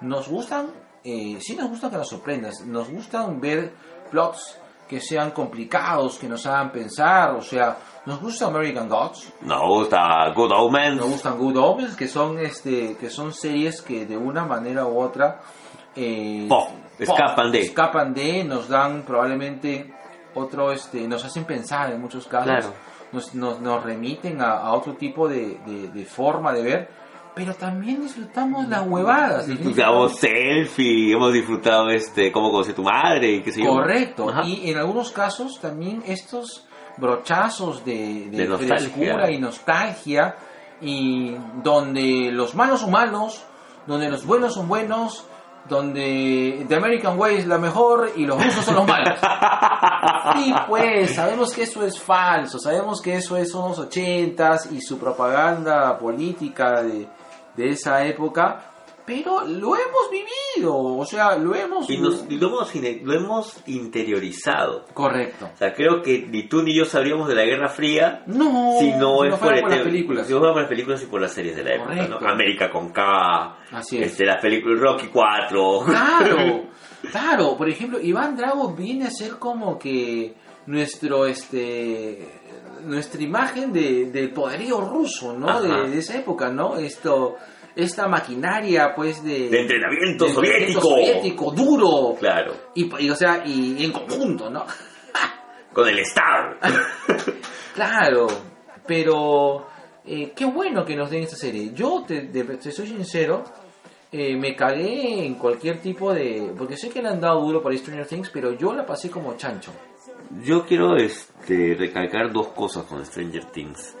nos gustan, eh, sí nos gusta que nos sorprendas, nos gustan ver plots que sean complicados, que nos hagan pensar, o sea, nos gusta American Gods, Nos gusta Good Omens. nos gustan Good Omens, que son este, que son series que de una manera u otra eh, escapan de. escapan de, nos dan probablemente otro, este, nos hacen pensar en muchos casos, Claro. nos, nos, nos remiten a, a otro tipo de, de- de forma de ver, pero también disfrutamos las huevadas. Disfrutamos selfie, hemos disfrutado este, cómo conocí tu madre y qué sé yo. Correcto, Ajá. y en algunos casos también estos brochazos de, de, De nostalgia. frescura y nostalgia, y donde los malos son malos, donde los buenos son buenos, donde The American Way es la mejor y los rusos son los malos. Sí, pues, sabemos que eso es falso, sabemos que eso es, son los ochentas y su propaganda política de, de esa época, pero lo hemos vivido, o sea, lo hemos... Y, nos- y lo, hemos, lo hemos interiorizado. Correcto. O sea, creo que ni tú ni yo sabríamos de la Guerra Fría No, si no es por, el por las tema- películas. Si no por las películas y por las series de la época. ¿no? América con K, Así es. este, las películas Rocky 4. Claro, claro. Por ejemplo, Iván Drago viene a ser como que nuestro, este, nuestra imagen de, del poderío ruso, ¿no? De esa época, ¿no? Esto, esta maquinaria, pues, de... De entrenamiento de entrenamiento soviético. soviético, duro. Claro, Y, y, o sea, y en conjunto, ¿no? con el Star. Claro, pero eh, qué bueno que nos den esta serie. Yo, te soy sincero, eh, me cagué en cualquier tipo de... Porque sé que le han dado duro para Stranger Things, pero yo la pasé como chancho. Yo quiero este, recalcar dos cosas con Stranger Things.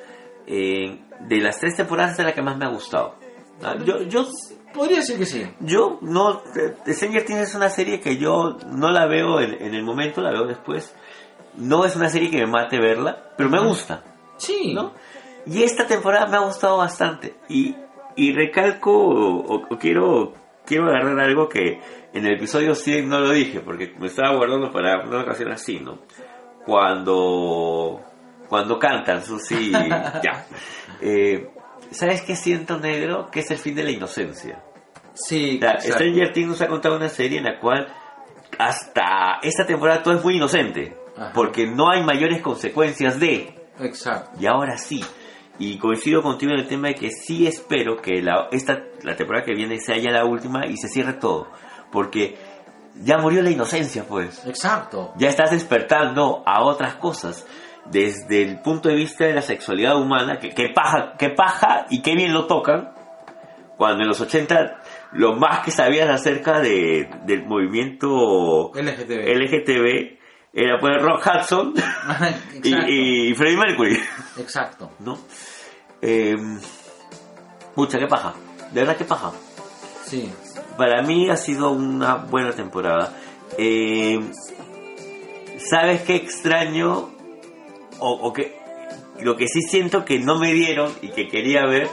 Eh, de las tres temporadas es la que más me ha gustado. Ah, Yo, yo, Podría decir que sí. yo no... eh, Stranger Things es una serie que yo no la veo en, en el momento, la veo después. No es una serie que me mate verla, pero me gusta. Sí. ¿no? Y esta temporada me ha gustado bastante. Y, y recalco o, o quiero, quiero agarrar algo que en el episodio 100 no lo dije, porque me estaba guardando para una ocasión así, ¿no? Cuando, cuando cantan, Susi, ya. Eh, ¿Sabes qué siento negro? Que es el fin de la inocencia. Sí, O sea. Stranger Things nos ha contado una serie en la cual hasta esta temporada todo es muy inocente, Ajá. porque no hay mayores consecuencias de... Exacto. Y ahora sí. Y coincido contigo en el tema de que sí espero que la, esta, la temporada que viene sea ya la última y se cierre todo. Porque ya murió la inocencia, pues. Exacto. Ya estás despertando a otras cosas. Desde el punto de vista de la sexualidad humana, que, que paja, que paja y qué bien lo tocan. Cuando en los 80 lo más que sabías acerca de, del movimiento LGTB. LGTB era pues Rock Hudson y, y Freddie Mercury. Exacto. ¿no? Eh, pucha, qué paja. De verdad, qué paja. Sí. Para mí ha sido una buena temporada. Eh, ¿Sabes qué extraño? O, o que lo que sí siento que no me dieron y que quería ver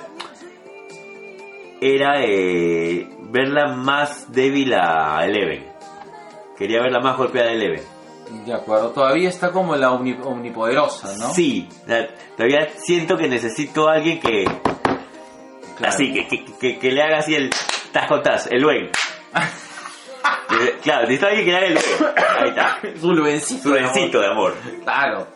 era eh, verla más débil a Eleven. Quería verla más golpeada a Eleven. De acuerdo. Todavía está como la omni- omnipoderosa, ¿no? Sí, todavía siento que necesito a alguien que, Claro. Así, que, que, que, que le haga así el tasco tas, el Luen. Eh, claro, necesito a alguien que le haga el. Ahí está. Su luencito. Su bencito de amor. Claro.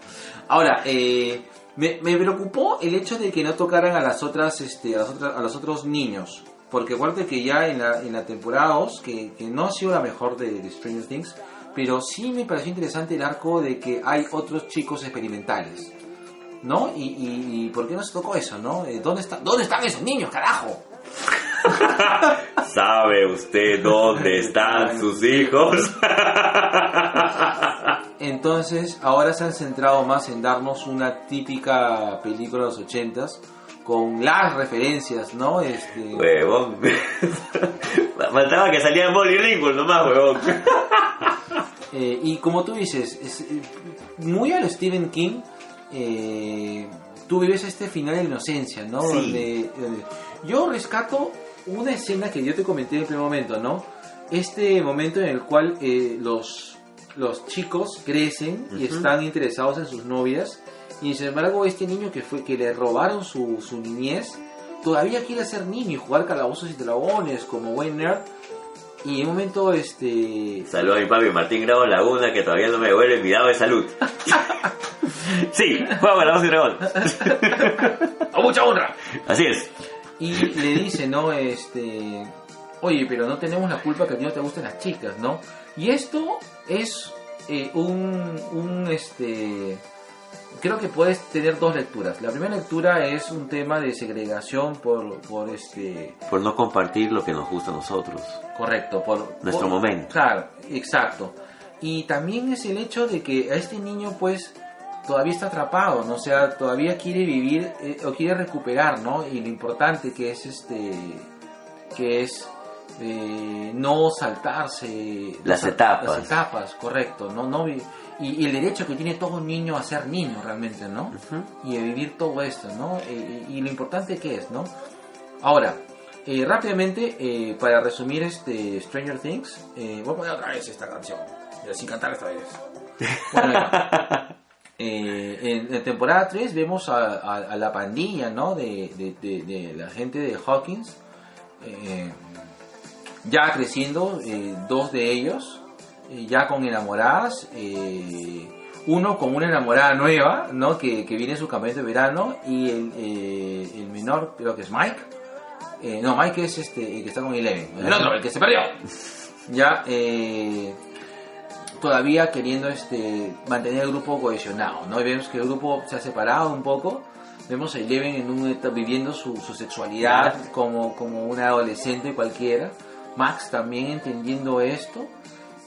Ahora, eh, me, me preocupó el hecho de que no tocaran a las otras, este, a, las otras, a los otros niños. Porque acuérdate que ya en la, en la temporada 2, que, que no ha sido la mejor de, de Stranger Things, pero sí me pareció interesante el arco de que hay otros chicos experimentales. ¿No? Y, y, y ¿por qué no se tocó eso, no? Eh, ¿Dónde, está, ¿Dónde están esos niños, carajo? ¿Sabe usted dónde están sus hijos? Entonces, ahora se han centrado más en darnos una típica película de los ochentas con las referencias, ¿no? Este, Huevón. Faltaba que saliera Molly Ringwald nomás, huevón. eh, y como tú dices, es, eh, muy a lo Stephen King, eh, tú vives este final de inocencia, ¿no? Sí. Donde, donde- yo rescato una escena que yo te comenté en el primer momento, ¿no? Este momento en el cual eh, los, los chicos crecen y están interesados en sus novias y sin embargo este niño que fue que le robaron su, su niñez todavía quiere ser niño y jugar calabozos y dragones como buen nerd y en un momento este Saludos a mi papi Martín Grabo Laguna, que todavía no me devuelve mi dado de salud. sí, juego voz y dragón. ¡a mucha honra! Así es. Y le dice, ¿no? Este, oye, pero no tenemos la culpa que a ti no te gusten las chicas, ¿no? Y esto es eh, un, un, este, creo que puedes tener dos lecturas. La primera lectura es un tema de segregación por, por este, Por no compartir lo que nos gusta a nosotros. correcto, por Nuestro por- momento. Claro, exacto. Y también es el hecho de que a este niño, pues, todavía está atrapado, ¿no? O sea, todavía quiere vivir eh, o quiere recuperar, ¿no? Y lo importante que es este, que es eh, no saltarse Las etapas. las etapas, correcto, no, no y, y el derecho que tiene todo niño a ser niño realmente, ¿no? Y a vivir todo esto, ¿no? Eh, y, lo importante que es, ¿no? Ahora, eh, rápidamente, eh, para resumir este Stranger Things, eh, voy a poner otra vez esta canción, sin cantar esta vez. Bueno, en, en temporada 3 vemos a, a- a la pandilla, ¿no? De, de- de- de la gente de Hawkins, eh, ya creciendo, eh, dos de ellos, eh, ya con enamoradas, eh, uno con una enamorada nueva, ¿no? Que, que viene en su campamento de verano y el, eh, el menor, creo que es Mike. Eh, no, Mike es este, el que está con Eleven. El otro, el que se perdió. Ya, eh, todavía queriendo este, mantener el grupo cohesionado, ¿no? Y vemos que el grupo se ha separado un poco. Vemos a Eleven en un viviendo su, su sexualidad como, como una adolescente cualquiera. Max también entendiendo esto.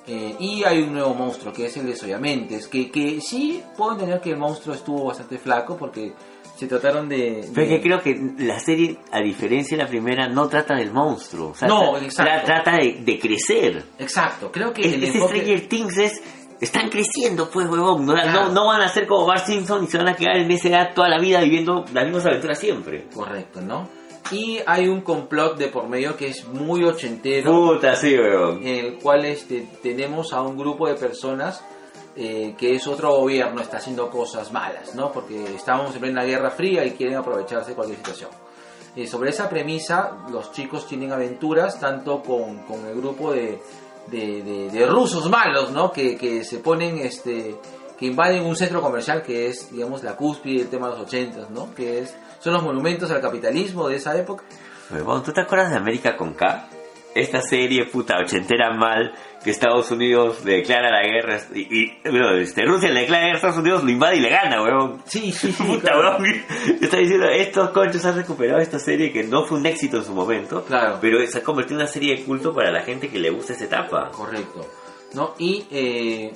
Eh, y hay un nuevo monstruo que es el de Soyamentes. Que, que sí puedo entender que el monstruo estuvo bastante flaco porque se trataron de. Pero de- que creo que la serie, a diferencia de la primera, no trata del monstruo. O sea, No, exacto. tra- trata de, de crecer. Exacto, creo que Es- el Ese enfoque- Stranger Things es... Están creciendo, pues, huevón. No, Claro. no, no van a ser como Bart Simpson y se van a quedar en esa edad toda la vida viviendo las mismas aventuras siempre. Correcto, ¿no? Y hay un complot de por medio que es muy ochentero. Puta, sí, huevón. en el cual este, tenemos a un grupo de personas eh, que es otro gobierno, está haciendo cosas malas, ¿no? Porque estamos en plena Guerra Fría y quieren aprovecharse de cualquier situación. Eh, sobre esa premisa, los chicos tienen aventuras tanto con, con el grupo de, de, de- de rusos malos, ¿no? Que, que se ponen, este, que invaden un centro comercial que es, digamos, la cúspide del tema de los ochentas, ¿no? Que es, son los monumentos al capitalismo de esa época. Huevón, ¿tú te acuerdas de América con K? Esta serie puta ochentera mal que Estados Unidos le declara la guerra y, y bueno, este, Rusia le declara la guerra a Estados Unidos, lo invade y le gana, huevón. Sí, sí, Puta, huevón. Está diciendo, estos conchos han recuperado esta serie que no fue un éxito en su momento, Claro. pero se ha convertido en una serie de culto para la gente que le gusta esa etapa. Correcto. ¿No? Y, eh,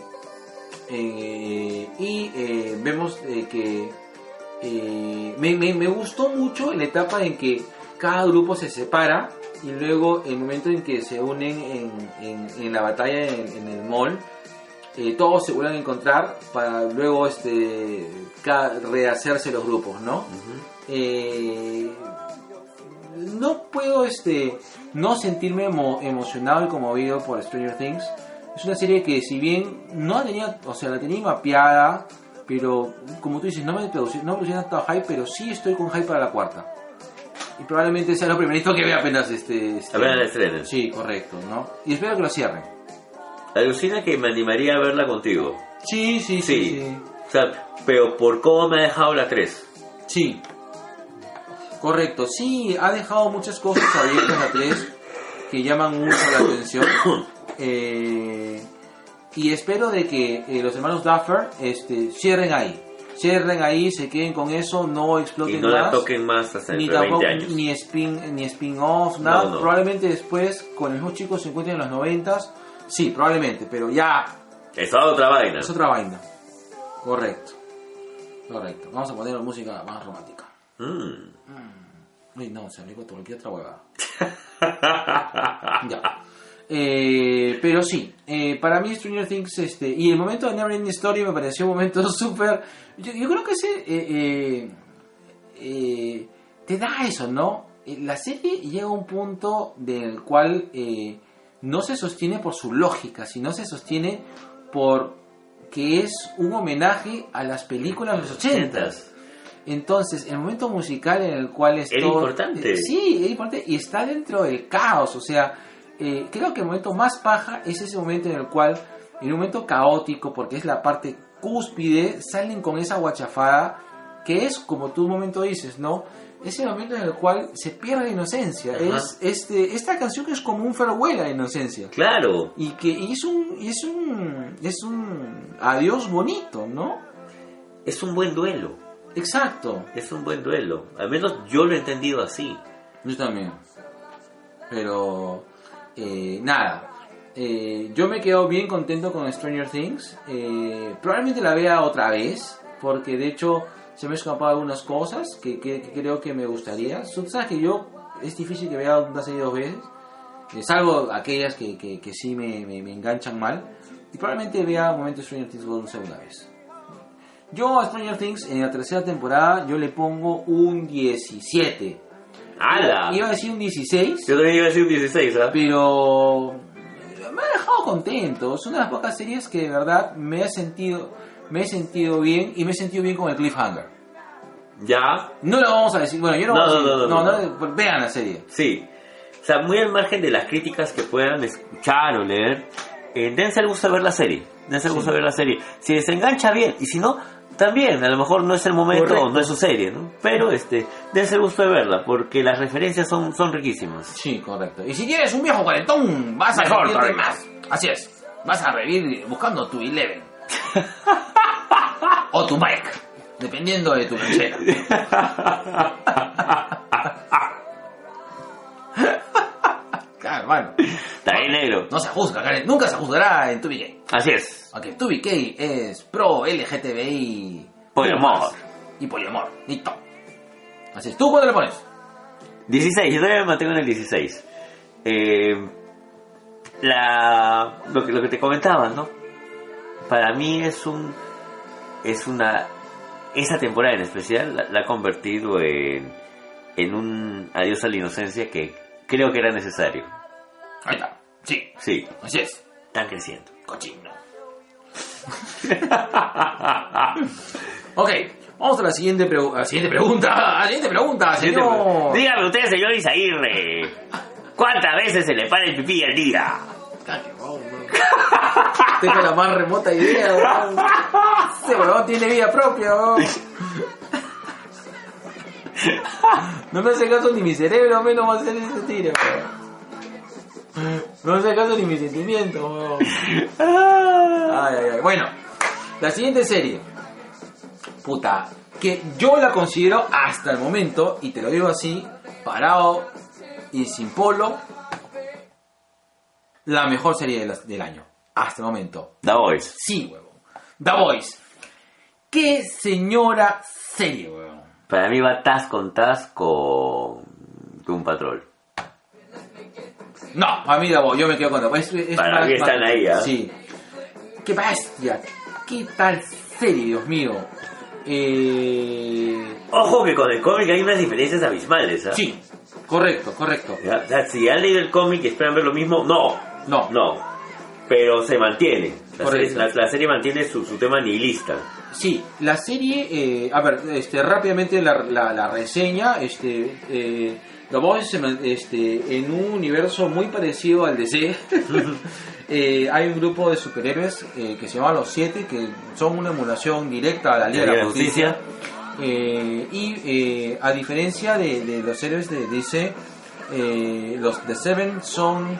eh, y eh, vemos eh, que eh, me, me- me gustó mucho la etapa en que cada grupo se separa y luego el momento en que se unen en, en- en la batalla en, en el mall, eh, todos se vuelven a encontrar para luego este rehacerse los grupos, ¿no? Eh, no puedo este no sentirme emo- emocionado y conmovido por Stranger Things. Es una serie que si bien no la tenía, o sea, la tenía mapeada, pero como tú dices, no me producí, no me producía tanto hype, pero sí estoy con hype para la cuarta. Y probablemente sea lo primerito que vea apenas este... este- Apenas la estrenen. Sí, correcto, ¿no? Y espero que lo cierren. Alucina que me animaría a verla contigo. Sí, sí, sí, Sí. sí. O sea, pero por cómo me ha dejado la 3. Sí. Correcto, sí, ha dejado muchas cosas abiertas a tres que llaman mucho la atención. Eh, y espero de que eh, los hermanos Duffer este, cierren ahí. Cierren ahí, se queden con eso, no exploten Y no la más. toquen más hasta ni de 20 tampoco años. ni spin ni spin-off, nada. No, no. Probablemente después, con los chicos se encuentren en los noventas. Sí, probablemente, pero ya es otra vaina. es otra vaina. Correcto. Correcto. Vamos a poner música más romántica. Mm. Uy, no, se aplicó cualquier otra huevada. ya. Eh, pero sí, eh, para mí Stranger Things, este, y el momento de Never Ending Story me pareció un momento súper... Yo, yo creo que ese... eh, eh, eh, te da eso, ¿no? Eh, La serie llega a un punto del cual eh, no se sostiene por su lógica, sino se sostiene por que es un homenaje a las películas de los ochentas. Entonces, el momento musical en el cual es Era todo- importante. sí, es importante y está dentro del caos. O sea, eh, creo que el momento más paja es ese momento en el cual, en un momento caótico, porque es la parte cúspide, salen con esa guachafada que es, como tú un momento dices, ¿no? Es el momento en el cual se pierde la inocencia. Ajá. Es este, esta canción es como un farewell a la inocencia. Claro. Y que y es un, es un, es un adiós bonito, ¿no? Es un buen duelo. Exacto. Es un buen duelo. Al menos yo lo he entendido así. Yo también. Pero, eh, nada. Eh, yo me quedo bien contento con Stranger Things. Eh, probablemente la vea otra vez. Porque de hecho se me han escapado algunas cosas que, que- creo que me gustaría. Sabes que yo es difícil que vea una serie dos veces. Eh, salvo aquellas que, que, sí me, me- enganchan mal. Y probablemente vea un momento Stranger Things una segunda vez. Yo a Stranger Things en la tercera temporada yo le pongo un 17. ¡Hala! Iba a decir un 16, Yo también iba a decir un 16, ¿ah? pero me ha dejado contento. Es una de las pocas series que de verdad me ha sentido, me he sentido bien y me he sentido bien con el cliffhanger. Ya, No lo vamos a decir, bueno, yo no, No, voy a no, decir, no, no, no, no, vean la serie. sí. O sea, muy al margen de las críticas que puedan escuchar o leer, eh, dense el gusto de ver la serie. Dense el gusto de ver la serie. Si les engancha bien, y si no, también, a lo mejor no es el momento Correcto. no es su serie, ¿no? Pero este, dense el gusto de verla, porque las referencias son, son riquísimas. Sí, correcto. Y si tienes un viejo cuarentón, vas a todavía. más. Así es. Vas a revivir buscando tu Eleven. o tu bike. Dependiendo de tu lonchera. claro, hermano. Está bien, negro. No se juzga, Karen. Nunca se juzgará en tu Gay. Así es. Tu Gay es pro LGTBI. Poliamor. Y poliamor. Listo. Así es. ¿Tú cuándo le pones? 16, yo todavía me mantengo en el 16. Eh, la, lo, que, lo que te comentaba, ¿no? Para mí es un. Es una. Esa temporada en especial la, la ha convertido en. En un adiós a la inocencia que creo que era necesario. Ahí está. Sí. Sí, Así es. están creciendo. Cochino. ok, vamos a la siguiente, pregu- a la siguiente pregunta. A la siguiente pregunta, señor. Dígame usted, señor Isaguirre. ¿Cuántas veces se le para el pipí al día? Tengo la más remota idea, weón. Ese weón tiene vida propia, weón. No me hace caso ni mi cerebro, menos va a hacer ese tiro, weón. No me hace caso ni mi sentimiento, weón. Ay, ay, ay. Bueno, la siguiente serie. Puta, que yo la considero hasta el momento, y te lo digo así, parado y sin polo, la mejor serie de las- del año. Hasta el momento. The Voice. Sí, huevón. The Voice. Qué señora serie, huevón. Para mí va tas con tas con un patrol. No, a mí Voice, yo me quedo con. Es- es Para mí están ahí, ¿ah? Sí. Qué bestia. Qué tal serie, Dios mío. Eh... Ojo que con el cómic hay unas diferencias abismales, ¿ah? Sí, correcto, correcto. Ya, o sea, si han leído el cómic y esperan ver lo mismo, no, No, no. Pero se mantiene. La, serie, la- la serie mantiene su, su tema nihilista. Sí, la serie, eh, a ver, este, rápidamente la, la- la reseña, este, eh, The man- este, en un universo muy parecido al DC, eh, hay un grupo de superhéroes eh, que se llama Los Siete, que son una emulación directa a la Liga de la Justicia. Eh, y eh, a diferencia de, de los héroes de DC, eh, los The Seven son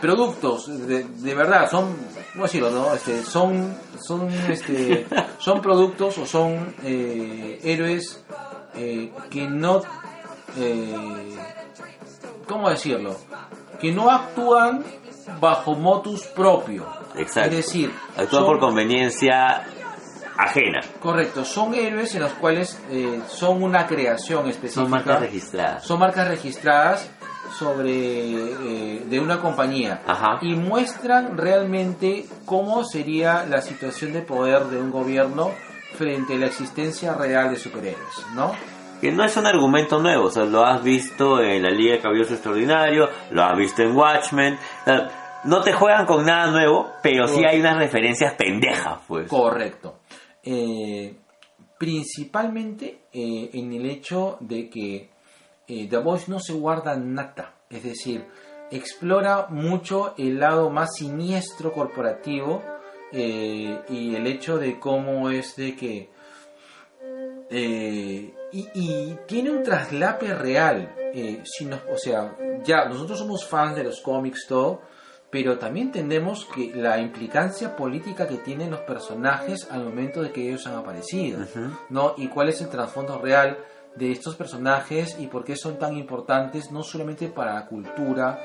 productos de, de verdad, son, ¿cómo decirlo? No? Este, son, son, este, son productos o son héroes que no, eh, ¿cómo decirlo? Que no actúan bajo motus propio. Exacto. Es decir, Actúa son- por conveniencia ajena. Correcto, son héroes en los cuales eh, son una creación específica. Son marcas registradas. Son marcas registradas sobre eh, de una compañía Ajá. y muestran realmente cómo sería la situación de poder de un gobierno frente a la existencia real de superhéroes, ¿no? Que no es un argumento nuevo, o sea, lo has visto en la Liga de Caballeros Extraordinario, lo has visto en Watchmen. o sea, no te juegan con nada nuevo, pero sí hay unas referencias pendejas, pues. Correcto. Eh, principalmente eh, en el hecho de que eh, The Voice no se guarda nada. Es decir, explora mucho el lado más siniestro corporativo eh, y el hecho de cómo es de que... y, y tiene un traslape real. eh, si nos- o sea, ya nosotros somos fans de los cómics, todo, pero también entendemos que la implicancia política que tienen los personajes al momento de que ellos han aparecido, ¿no? Y cuál es el trasfondo real de estos personajes y por qué son tan importantes no solamente para la cultura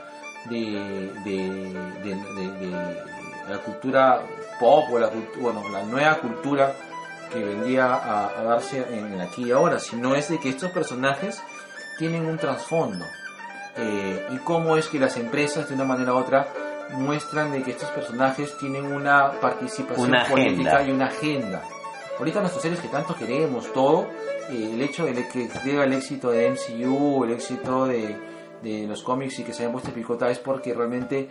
de, de, de- de- de la cultura pop o la bueno, la nueva cultura que vendría a, a darse en aquí y ahora, sino es de que estos personajes tienen un trasfondo eh, y cómo es que las empresas de una manera u otra muestran de que estos personajes tienen una participación Una política y una agenda. Ahorita nuestros series que tanto queremos, todo, eh, el hecho de que llega el éxito de MCU, el éxito de, de los cómics y que se hayan puesto picota es porque realmente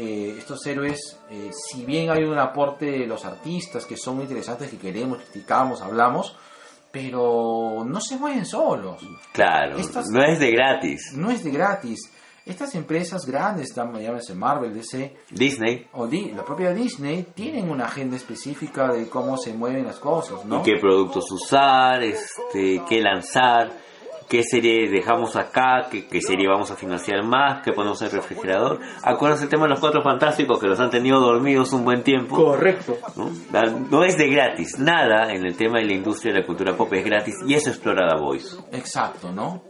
eh, estos héroes, eh, si bien hay un aporte de los artistas que son muy interesantes, que queremos, criticamos, hablamos, pero no se mueven solos. Claro, Estas- no es de gratis. No es de gratis. estas empresas grandes, llámese Marvel, DC, Disney. o Di- la propia Disney, tienen una agenda específica de cómo se mueven las cosas, ¿no? y qué productos usar, este, qué lanzar, qué serie dejamos acá, qué, qué serie vamos a financiar más, qué ponemos en el refrigerador. Acuérdense el tema de los cuatro fantásticos que los han tenido dormidos un buen tiempo. Correcto. ¿no? Es de gratis, nada en el tema de la industria de la cultura pop es gratis y eso explora The Voice. Exacto, ¿no?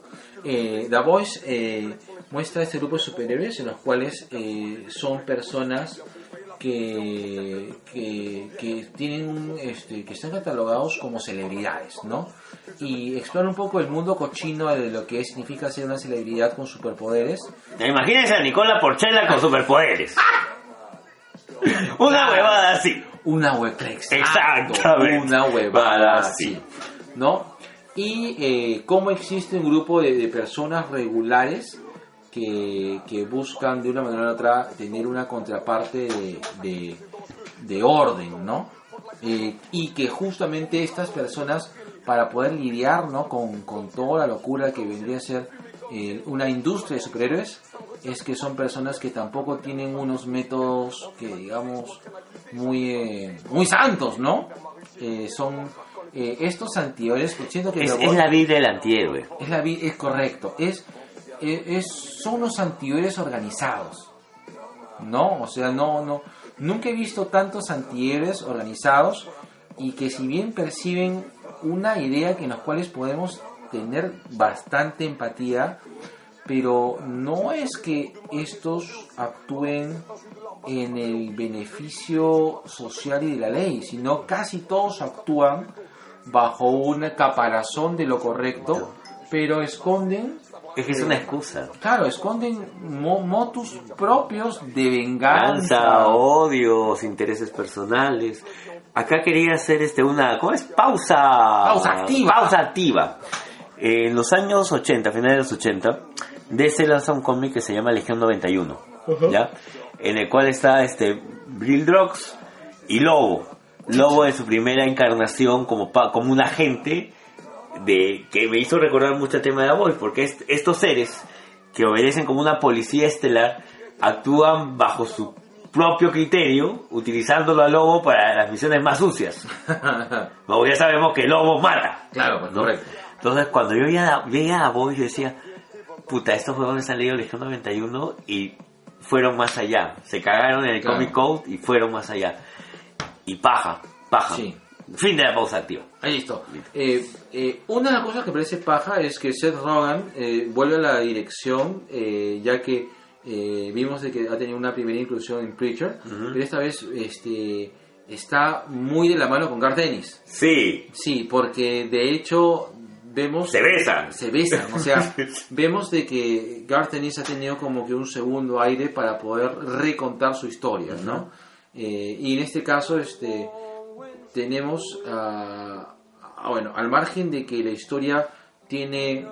Eh, The Voice eh, muestra este grupo de superhéroes en los cuales eh, son personas que, que, que tienen un, este, que están catalogados como celebridades, ¿no? Y explora un poco el mundo cochino de lo que significa ser una celebridad con superpoderes. Imagínense a Nicola Porchela con superpoderes. Una huevada así. Una huevada, Exactamente. una huevada así, ¿no? Y eh, cómo existe un grupo de, de personas regulares que, que buscan de una manera u otra tener una contraparte de, de, de orden, ¿no? Eh, y que justamente estas personas, para poder lidiar ¿no? con, con toda la locura que vendría a ser eh, una industria de superhéroes, es que son personas que tampoco tienen unos métodos que digamos muy eh, muy santos, ¿no? Eh, son eh, estos antihéroes, siento que Es, la vida del antihéroe. es la es correcto, es, es, es- son unos antihéroes organizados, ¿no? O sea, no, no, nunca he visto tantos antihéroes organizados y que si bien perciben una idea que en las cuales podemos tener bastante empatía, pero no es que estos actúen en el beneficio social y de la ley, sino casi todos actúan bajo un caparazón de lo correcto, pero esconden, Es que es una excusa. claro, esconden mo- motus propios de venganza. Cansa, odios, intereses personales. Acá quería hacer este una, ¿cómo es? Pausa. Pausa activa. Pausa activa. En los años 80, finales de los 80, DC lanza un cómic que se llama Legión 91, ¿ya? En el cual está este Bill Drox y Lobo. Lobo en su primera encarnación como pa- como un agente de que me hizo recordar mucho el tema de la Voice, porque est- estos seres que obedecen como una policía estelar actúan bajo su propio criterio, utilizándolo a Lobo para las misiones más sucias. Como ya sabemos que Lobo mata. claro, pues, ¿no? correcto. Entonces, cuando yo veía, a Voice, yo decía, puta, estos juegos han leído Legión 91 y fueron más allá. Se cagaron en el Claro. Comic Code y fueron más allá. Y paja, paja. Sí. Fin de la pausa activa. Ahí listo. Eh, eh, una de las cosas que parece paja es que Seth Rogen eh, vuelve a la dirección, eh, ya que eh, vimos de que ha tenido una primera inclusión en Preacher, pero esta vez este, está muy de la mano con Garth Dennis. Sí, Sí, porque de hecho vemos... se besan. Se besan, o sea, vemos de que Garth Ennis ha tenido como que un segundo aire para poder recontar su historia, ¿no? Eh, y en este caso, este, tenemos, ah, ah, bueno, al margen de que la historia tiene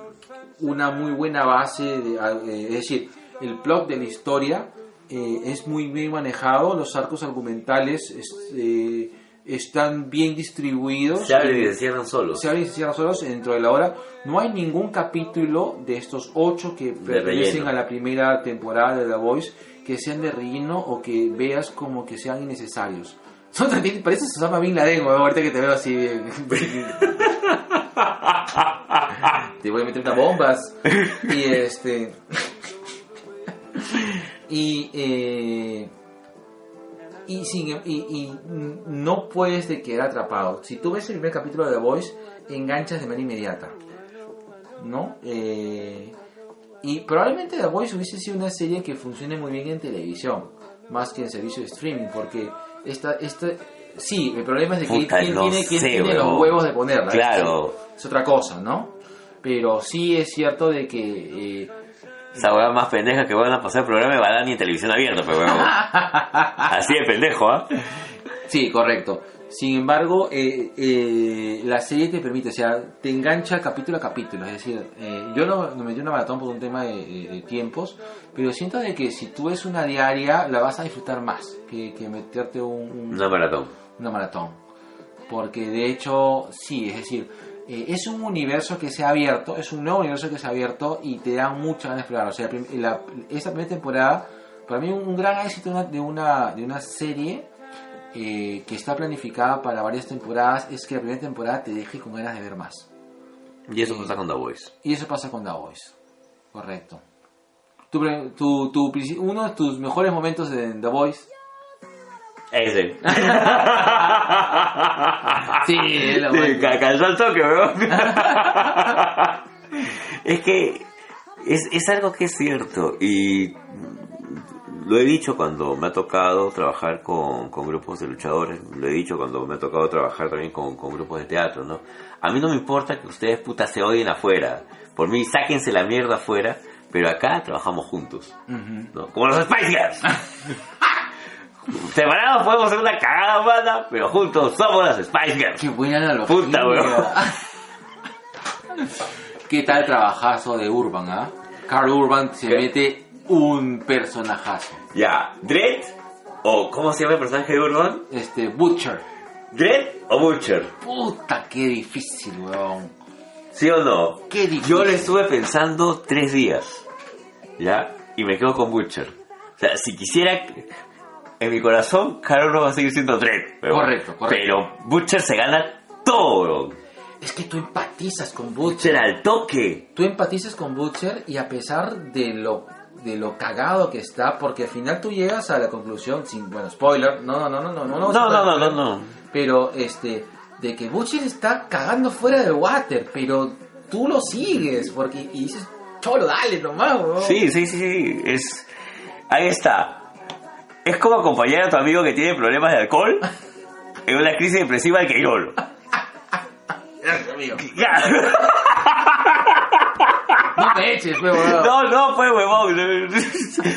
una muy buena base, de, ah, eh, es decir, el plot de la historia eh, es muy bien manejado, los arcos argumentales es- eh, están bien distribuidos. Se abren y Eh, se cierran solos. se abren y se cierran solos dentro de la hora. No hay ningún capítulo de estos ocho que pertenecen a la primera temporada de The Voice que sean de relleno o que veas como que sean innecesarios. Son también, pareces Susama Bin Laden, weón, ahorita que te veo así bien. te voy a meter unas bombas. Y este. y eh, y, sin, y, y no puedes de quedar atrapado. Si tú ves el primer capítulo de The Voice, enganchas de manera inmediata. ¿No? Eh, y probablemente The Voice hubiese sido una serie que funcione muy bien en televisión, más que en servicio de streaming, porque esta, esta, sí, el problema es de que Puta, quién tiene, quién sé, tiene los huevos de ponerla. Claro. Es otra cosa, ¿no? Pero sí es cierto de que... eh, Esa hueá más pendeja que van a pasar el programa de Badani en televisión abierta, pero huevón. Así de pendejo, ¿ah? Sí, correcto. Sin embargo, eh, eh, la serie te permite, o sea, te engancha capítulo a capítulo. Es decir, eh, yo no me metí una maratón por un tema de, tiempos, pero siento de que si tú ves una diaria, la vas a disfrutar más que, que meterte un, un- Una maratón. una maratón. Porque de hecho, sí, es decir, eh, es un universo que se ha abierto, es un nuevo universo que se ha abierto y te da mucha ganas de explorar. O sea, la- esta primera temporada, para mí un gran éxito de una, de una, de una serie eh, que está planificada para varias temporadas es que la primera temporada te deje con ganas de ver más. Y eso pasa con The Voice. Y eso pasa con The Voice. Correcto. Tu, tu, tu uno de tus mejores momentos de The Voice. Ese. Sí, lo Sí, bueno. weón. es que es, es algo que es cierto y lo he dicho cuando me ha tocado trabajar con, con grupos de luchadores, lo he dicho cuando me ha tocado trabajar también con, con grupos de teatro, ¿no? A mí no me importa que ustedes puta se odien afuera, por mí sáquense la mierda afuera, pero acá trabajamos juntos. ¿no? Como los Spice Girls. Separados podemos hacer una cagada humana, pero juntos somos las Spice Girls. Qué buena analogía. Puta, weón. ¿Qué tal trabajazo de Urban, ah? Carl Urban se ¿Qué? mete un personajazo. Ya, Dredd o ¿cómo se llama el personaje de Urban? Este, Butcher. ¿Dredd o Butcher? Puta, qué difícil, weón. ¿Sí o no? Qué difícil. Yo le estuve pensando tres días, ¿ya? Y me quedo con Butcher. O sea, si quisiera, en mi corazón, Carol no va a seguir siendo Dredd. Pero, Correcto, correcto. Pero Butcher se gana todo. Es que tú empatizas con Butcher Butcher. al toque. Tú empatizas con Butcher y a pesar de lo de lo cagado que está, porque al final tú llegas a la conclusión, sin, bueno, spoiler, no, no, no, no, no, no, No, no, no, no, no. pero este, de que Butcher está cagando fuera del water, pero tú lo sigues, porque, y dices, cholo, dale nomás, weón. Sí, sí, sí, sí. Es, ahí está. Es como acompañar a tu amigo que tiene problemas de alcohol en una crisis depresiva al Queirolo. Gracias, amigo. No me eches, weón. No, no, pues, huevón. Es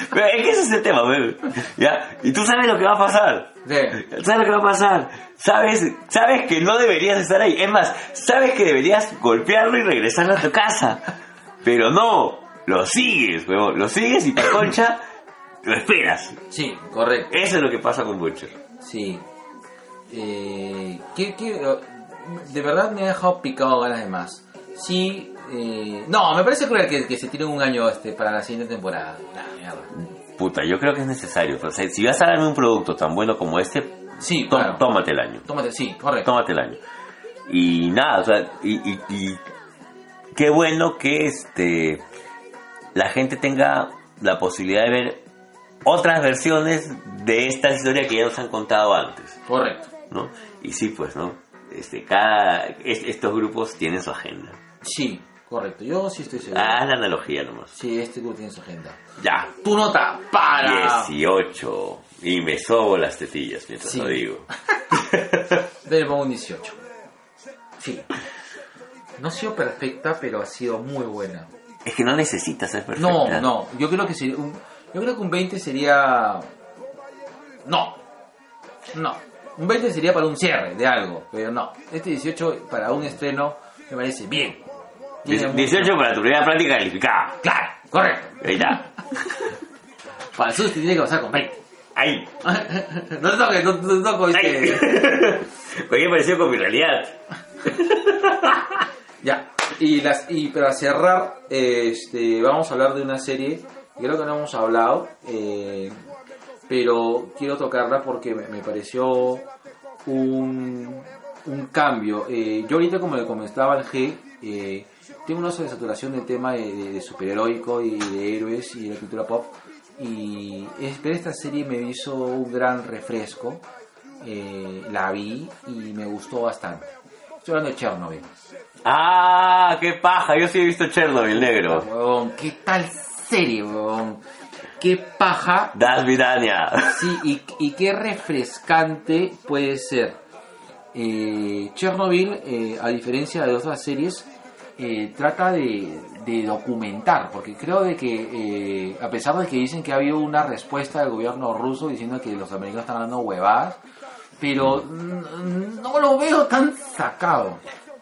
que ese es el tema, weón. ¿Ya? Y tú sabes lo que va a pasar. Sí. ¿Sabes lo que va a pasar? Sabes, sabes que no deberías estar ahí. Es más, sabes que deberías golpearlo y regresarlo a tu casa. Pero no, lo sigues, huevón. Lo sigues y te concha, lo esperas. Sí, correcto. Eso es lo que pasa con Butcher. Sí. Eh, ¿qué- qué- de verdad me ha dejado picado ganas de más. Sí. Eh, no, me parece cruel que, que se tire un año este para la siguiente temporada. Nah. Puta, yo creo que es necesario. O sea, si vas a darme un producto tan bueno como este, Sí, tó- claro. tómate el año. Tómate, sí, correcto. Tómate el año. Y nada, o sea, y, y- y qué bueno que este la gente tenga la posibilidad de ver otras versiones de esta historia que ya nos han contado antes, Correcto. ¿no? Y sí, pues, ¿no? Este, cada, es- estos grupos tienen su agenda. Sí, correcto. Yo sí estoy seguro. Haz la analogía nomás. Sí, este grupo tiene su agenda. Ya, Tu nota para. 18. Y me sobo las tetillas mientras Sí. lo digo. Le pongo un 18. Sí. No ha sido perfecta, pero ha sido muy buena. Es que no necesitas ser perfecta. No, no. Yo creo que sería un, yo creo que un 20 sería. No. No. Un 20 sería para un cierre de algo, pero no. Este 18 para un estreno me parece bien. Tiene mucho- 18 para tu primera práctica calificada. Claro, correcto. Ahí está. Para el susto tiene que pasar con 20. Ahí. no te toques, no, te toques. Porque he parecido con mi realidad. Ya, y las y para cerrar, este, vamos a hablar de una serie, creo que no hemos hablado, eh, pero quiero tocarla porque me, me pareció un, un cambio. Eh, yo ahorita, como le comentaba al G, eh, tengo una sobresaturación del tema de, de- de superheroico y de héroes y de la cultura pop, y es- ver esta serie me hizo un gran refresco. Eh, la vi y me gustó bastante. Estoy hablando de Chernobyl. Ah, qué paja. Yo sí he visto Chernobyl negro. Huevón, qué tal serie, huevón. Qué paja. Das Vidania. Sí, y, y qué refrescante puede ser. Eh, Chernobyl, eh, a diferencia de otras series, eh, trata de, de documentar, porque creo de que, eh, a pesar de que dicen que ha habido una respuesta del gobierno ruso diciendo que los americanos están dando huevadas, pero mm, no lo veo tan sacado.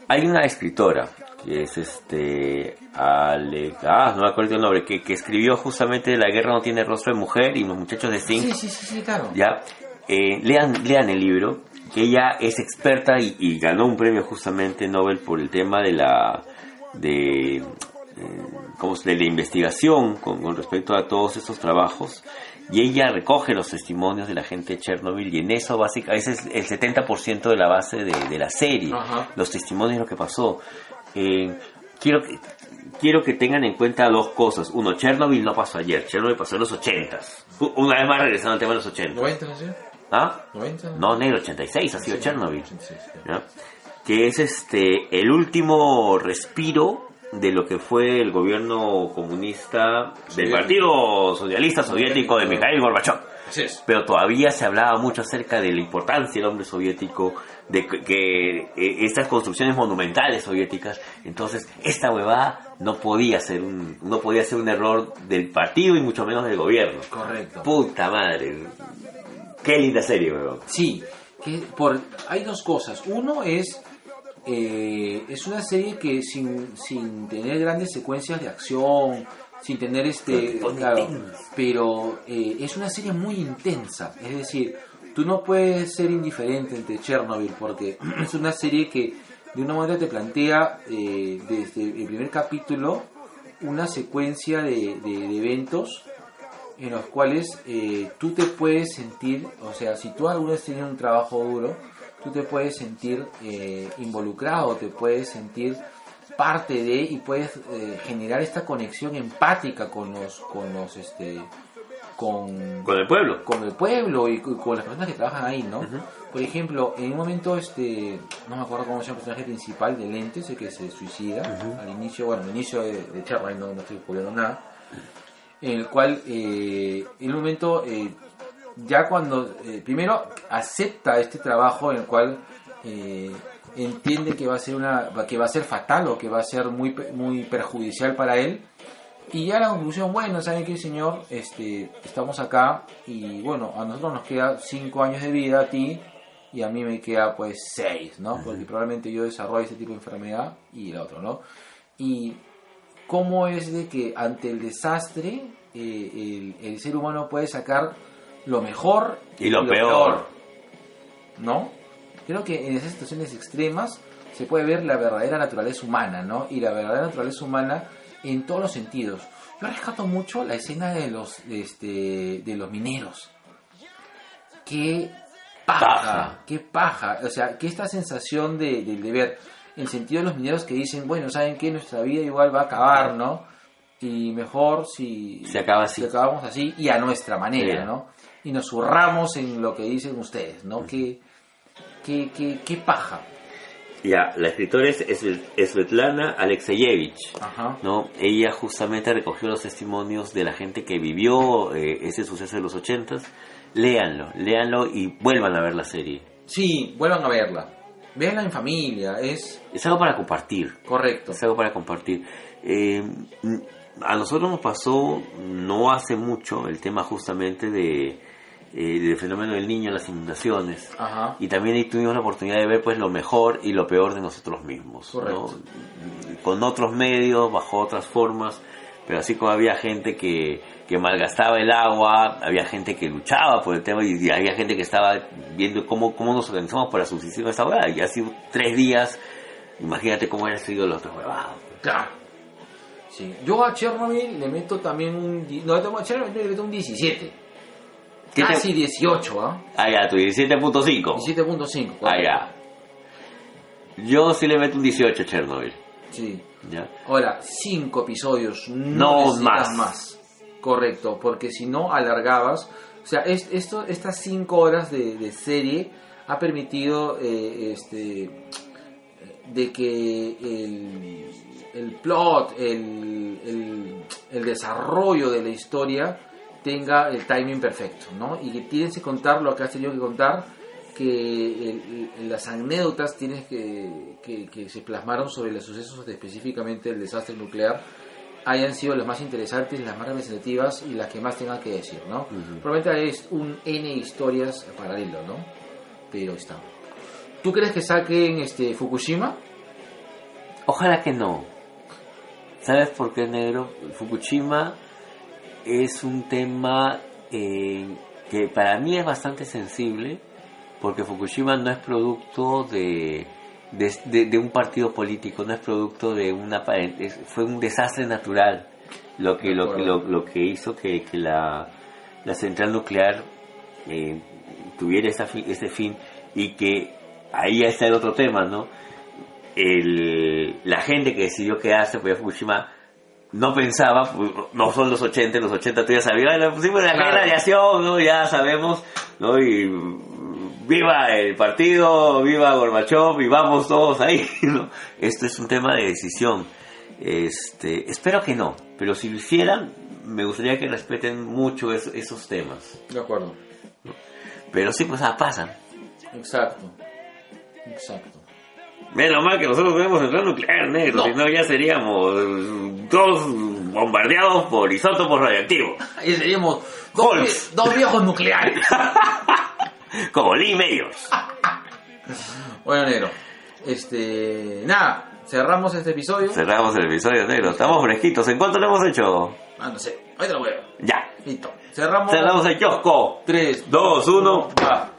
Hay una escritora que es este Ale, ah, no me acuerdo el nombre, que, que escribió justamente La guerra no tiene rostro de mujer y los muchachos de Zinc. Sí, sí, sí, sí, claro. ¿ya? Eh, lean, lean el libro que ella es experta y, y ganó un premio justamente Nobel por el tema de la de, eh, ¿cómo se- de la investigación con, con respecto a todos estos trabajos y ella recoge los testimonios de la gente de Chernobyl y en eso básicamente ese es el 70% de la base de, de la serie Ajá. los testimonios de lo que pasó Eh, quiero que quiero que tengan en cuenta dos cosas uno Chernobyl no pasó ayer Chernobyl pasó en los 80s una vez más regresando al tema de los 80 ¿90 no sé? ¿Ah? ¿90? No, negro, 86 ha sido Chernobyl. 86, sí. ¿ya? Que es este el último respiro de lo que fue el gobierno comunista del. Partido Socialista Soviético de Mikhail Gorbachev. Así es. Pero todavía se hablaba mucho acerca de la importancia del hombre soviético, de que, que, eh, estas construcciones monumentales soviéticas, entonces esta huevada no podía ser un no podía ser un error del partido y mucho menos del gobierno. Correcto. Puta madre. Qué linda serie, weón. Sí, que por, hay dos cosas. Uno es, eh, es una serie que sin, sin tener grandes secuencias de acción, sin tener este, Pero claro, pero eh, es una serie muy intensa. Es decir, tú no puedes ser indiferente entre Chernobyl porque es una serie que de una manera te plantea eh, desde el primer capítulo una secuencia de, de- de eventos en los cuales eh, tú te puedes sentir, o sea, si tú alguna vez tenido un trabajo duro, tú te puedes sentir eh, involucrado, te puedes sentir parte de y puedes eh, generar esta conexión empática con los, con los, este, con, Con el pueblo. con el pueblo y con, las personas que trabajan ahí, ¿no? Por ejemplo, en un momento, este, no me acuerdo cómo se llama el personaje principal de Lentes, el que se suicida al inicio, bueno, al inicio de, de Chernobyl, no, no estoy nada, en el cual, eh, en un momento, eh, ya cuando, eh, primero acepta este trabajo en el cual eh, entiende que va a ser una, que va a ser fatal o que va a ser muy, muy perjudicial para él, y ya la conclusión, bueno, ¿saben qué, señor? Este, estamos acá y bueno, a nosotros nos queda cinco años de vida a ti y a mí me queda pues seis, ¿no? Porque probablemente yo desarrollo este tipo de enfermedad y el otro, ¿no? Y cómo es de que ante el desastre eh, el, el ser humano puede sacar lo mejor Y lo peor. ¿no? Creo que en esas situaciones extremas se puede ver la verdadera naturaleza humana, ¿no? Y la verdadera naturaleza humana en todos los sentidos. Yo rescato mucho la escena de los, de este, de los mineros. Qué paja, Paja. qué paja. O sea, que esta sensación de, del deber, el sentido de los mineros que dicen, bueno, ¿saben qué? Nuestra vida igual va a acabar, ¿no? Y mejor si Se acaba así. si acabamos así y a nuestra manera. ¿no? Y nos zurramos en lo que dicen ustedes, ¿no? Qué, qué, qué, qué paja. Ya, la escritora es es Svetlana Alexeyevich. Ajá. ¿no? Ella justamente recogió los testimonios de la gente que vivió eh, ese suceso de los ochentas. Léanlo, léanlo y vuelvan a ver la serie. Sí, vuelvan a verla. Véanla en familia, es Es algo para compartir. correcto. Es algo para compartir. Eh, mm, a nosotros nos pasó no hace mucho el tema justamente de, eh, del fenómeno del niño, las inundaciones. Ajá. Y también ahí tuvimos la oportunidad de ver pues lo mejor y lo peor de nosotros mismos. ¿no? Con otros medios, bajo otras formas, pero así como había gente que, que malgastaba el agua, había gente que luchaba por el tema y, y había gente que estaba viendo cómo, cómo nos organizamos para subsistir con esa hueá. Y ha sido tres días, imagínate cómo haya sido los otros huevados. Claro. Sí. Yo a Chernobyl le meto también un... No, a Chernobyl le meto un 17. ¿Qué te- Casi 18, ¿ah? Ah, ya, tu 17.5. 17.5. Ah, ya. Yo sí le meto un 18 a Chernobyl. Sí. ¿ya? Ahora, cinco episodios, no, más. más. Correcto, porque si no alargabas. O sea, es- esto, estas cinco horas de, de serie ha permitido eh, este, de que el, el plot, el, el, el desarrollo de la historia tenga el timing perfecto, ¿no? Y que tienes que contar lo que has tenido que contar, que el- el- las anécdotas tienes que, que, que se plasmaron sobre los sucesos de específicamente el desastre nuclear hayan sido las más interesantes, las más representativas y las que más tengan que decir, ¿no? Probablemente hay un N historias paralelo, ¿no? Pero está. ¿Tú crees que saquen este Fukushima? Ojalá que no. ¿Sabes por qué, negro? Fukushima es un tema eh, que para mí es bastante sensible porque Fukushima no es producto de, de, de- de un partido político, no es producto de una... es- fue un desastre natural lo que, lo, que- lo, lo que hizo que, que la, la central nuclear eh, tuviera esa fi- ese fin y que ahí está el otro tema, ¿no? El, la gente que decidió quedarse a Fukushima no pensaba, pues, no son los 80, los 80 tú ya sabías, "Ay, la pusimos en la Claro. radiación, ¿no? Ya sabemos, ¿no? Y mm, viva el partido, viva Gorbachev y vamos todos ahí, ¿no? Esto es un tema de decisión. Este, espero que no, pero si lo hicieran, me gustaría que respeten mucho es- esos temas. De acuerdo. Pero sí, pues ah, pasan. Exacto. Exacto. Menos mal que nosotros tenemos central nuclear, negro, No. si no ya seríamos todos bombardeados por isótopos radioactivos, Ahí seríamos dos, vie- dos viejos nucleares. como Lee Mayors. bueno, negro. Este. Nada. Cerramos este episodio. Cerramos el episodio, negro. Estamos fresquitos. ¿En cuánto lo hemos hecho? Ah, no sé. Ahí te lo voy a ver. Ya. Listo. Cerramos. Cerramos el kiosco. 3, 2, 1. va.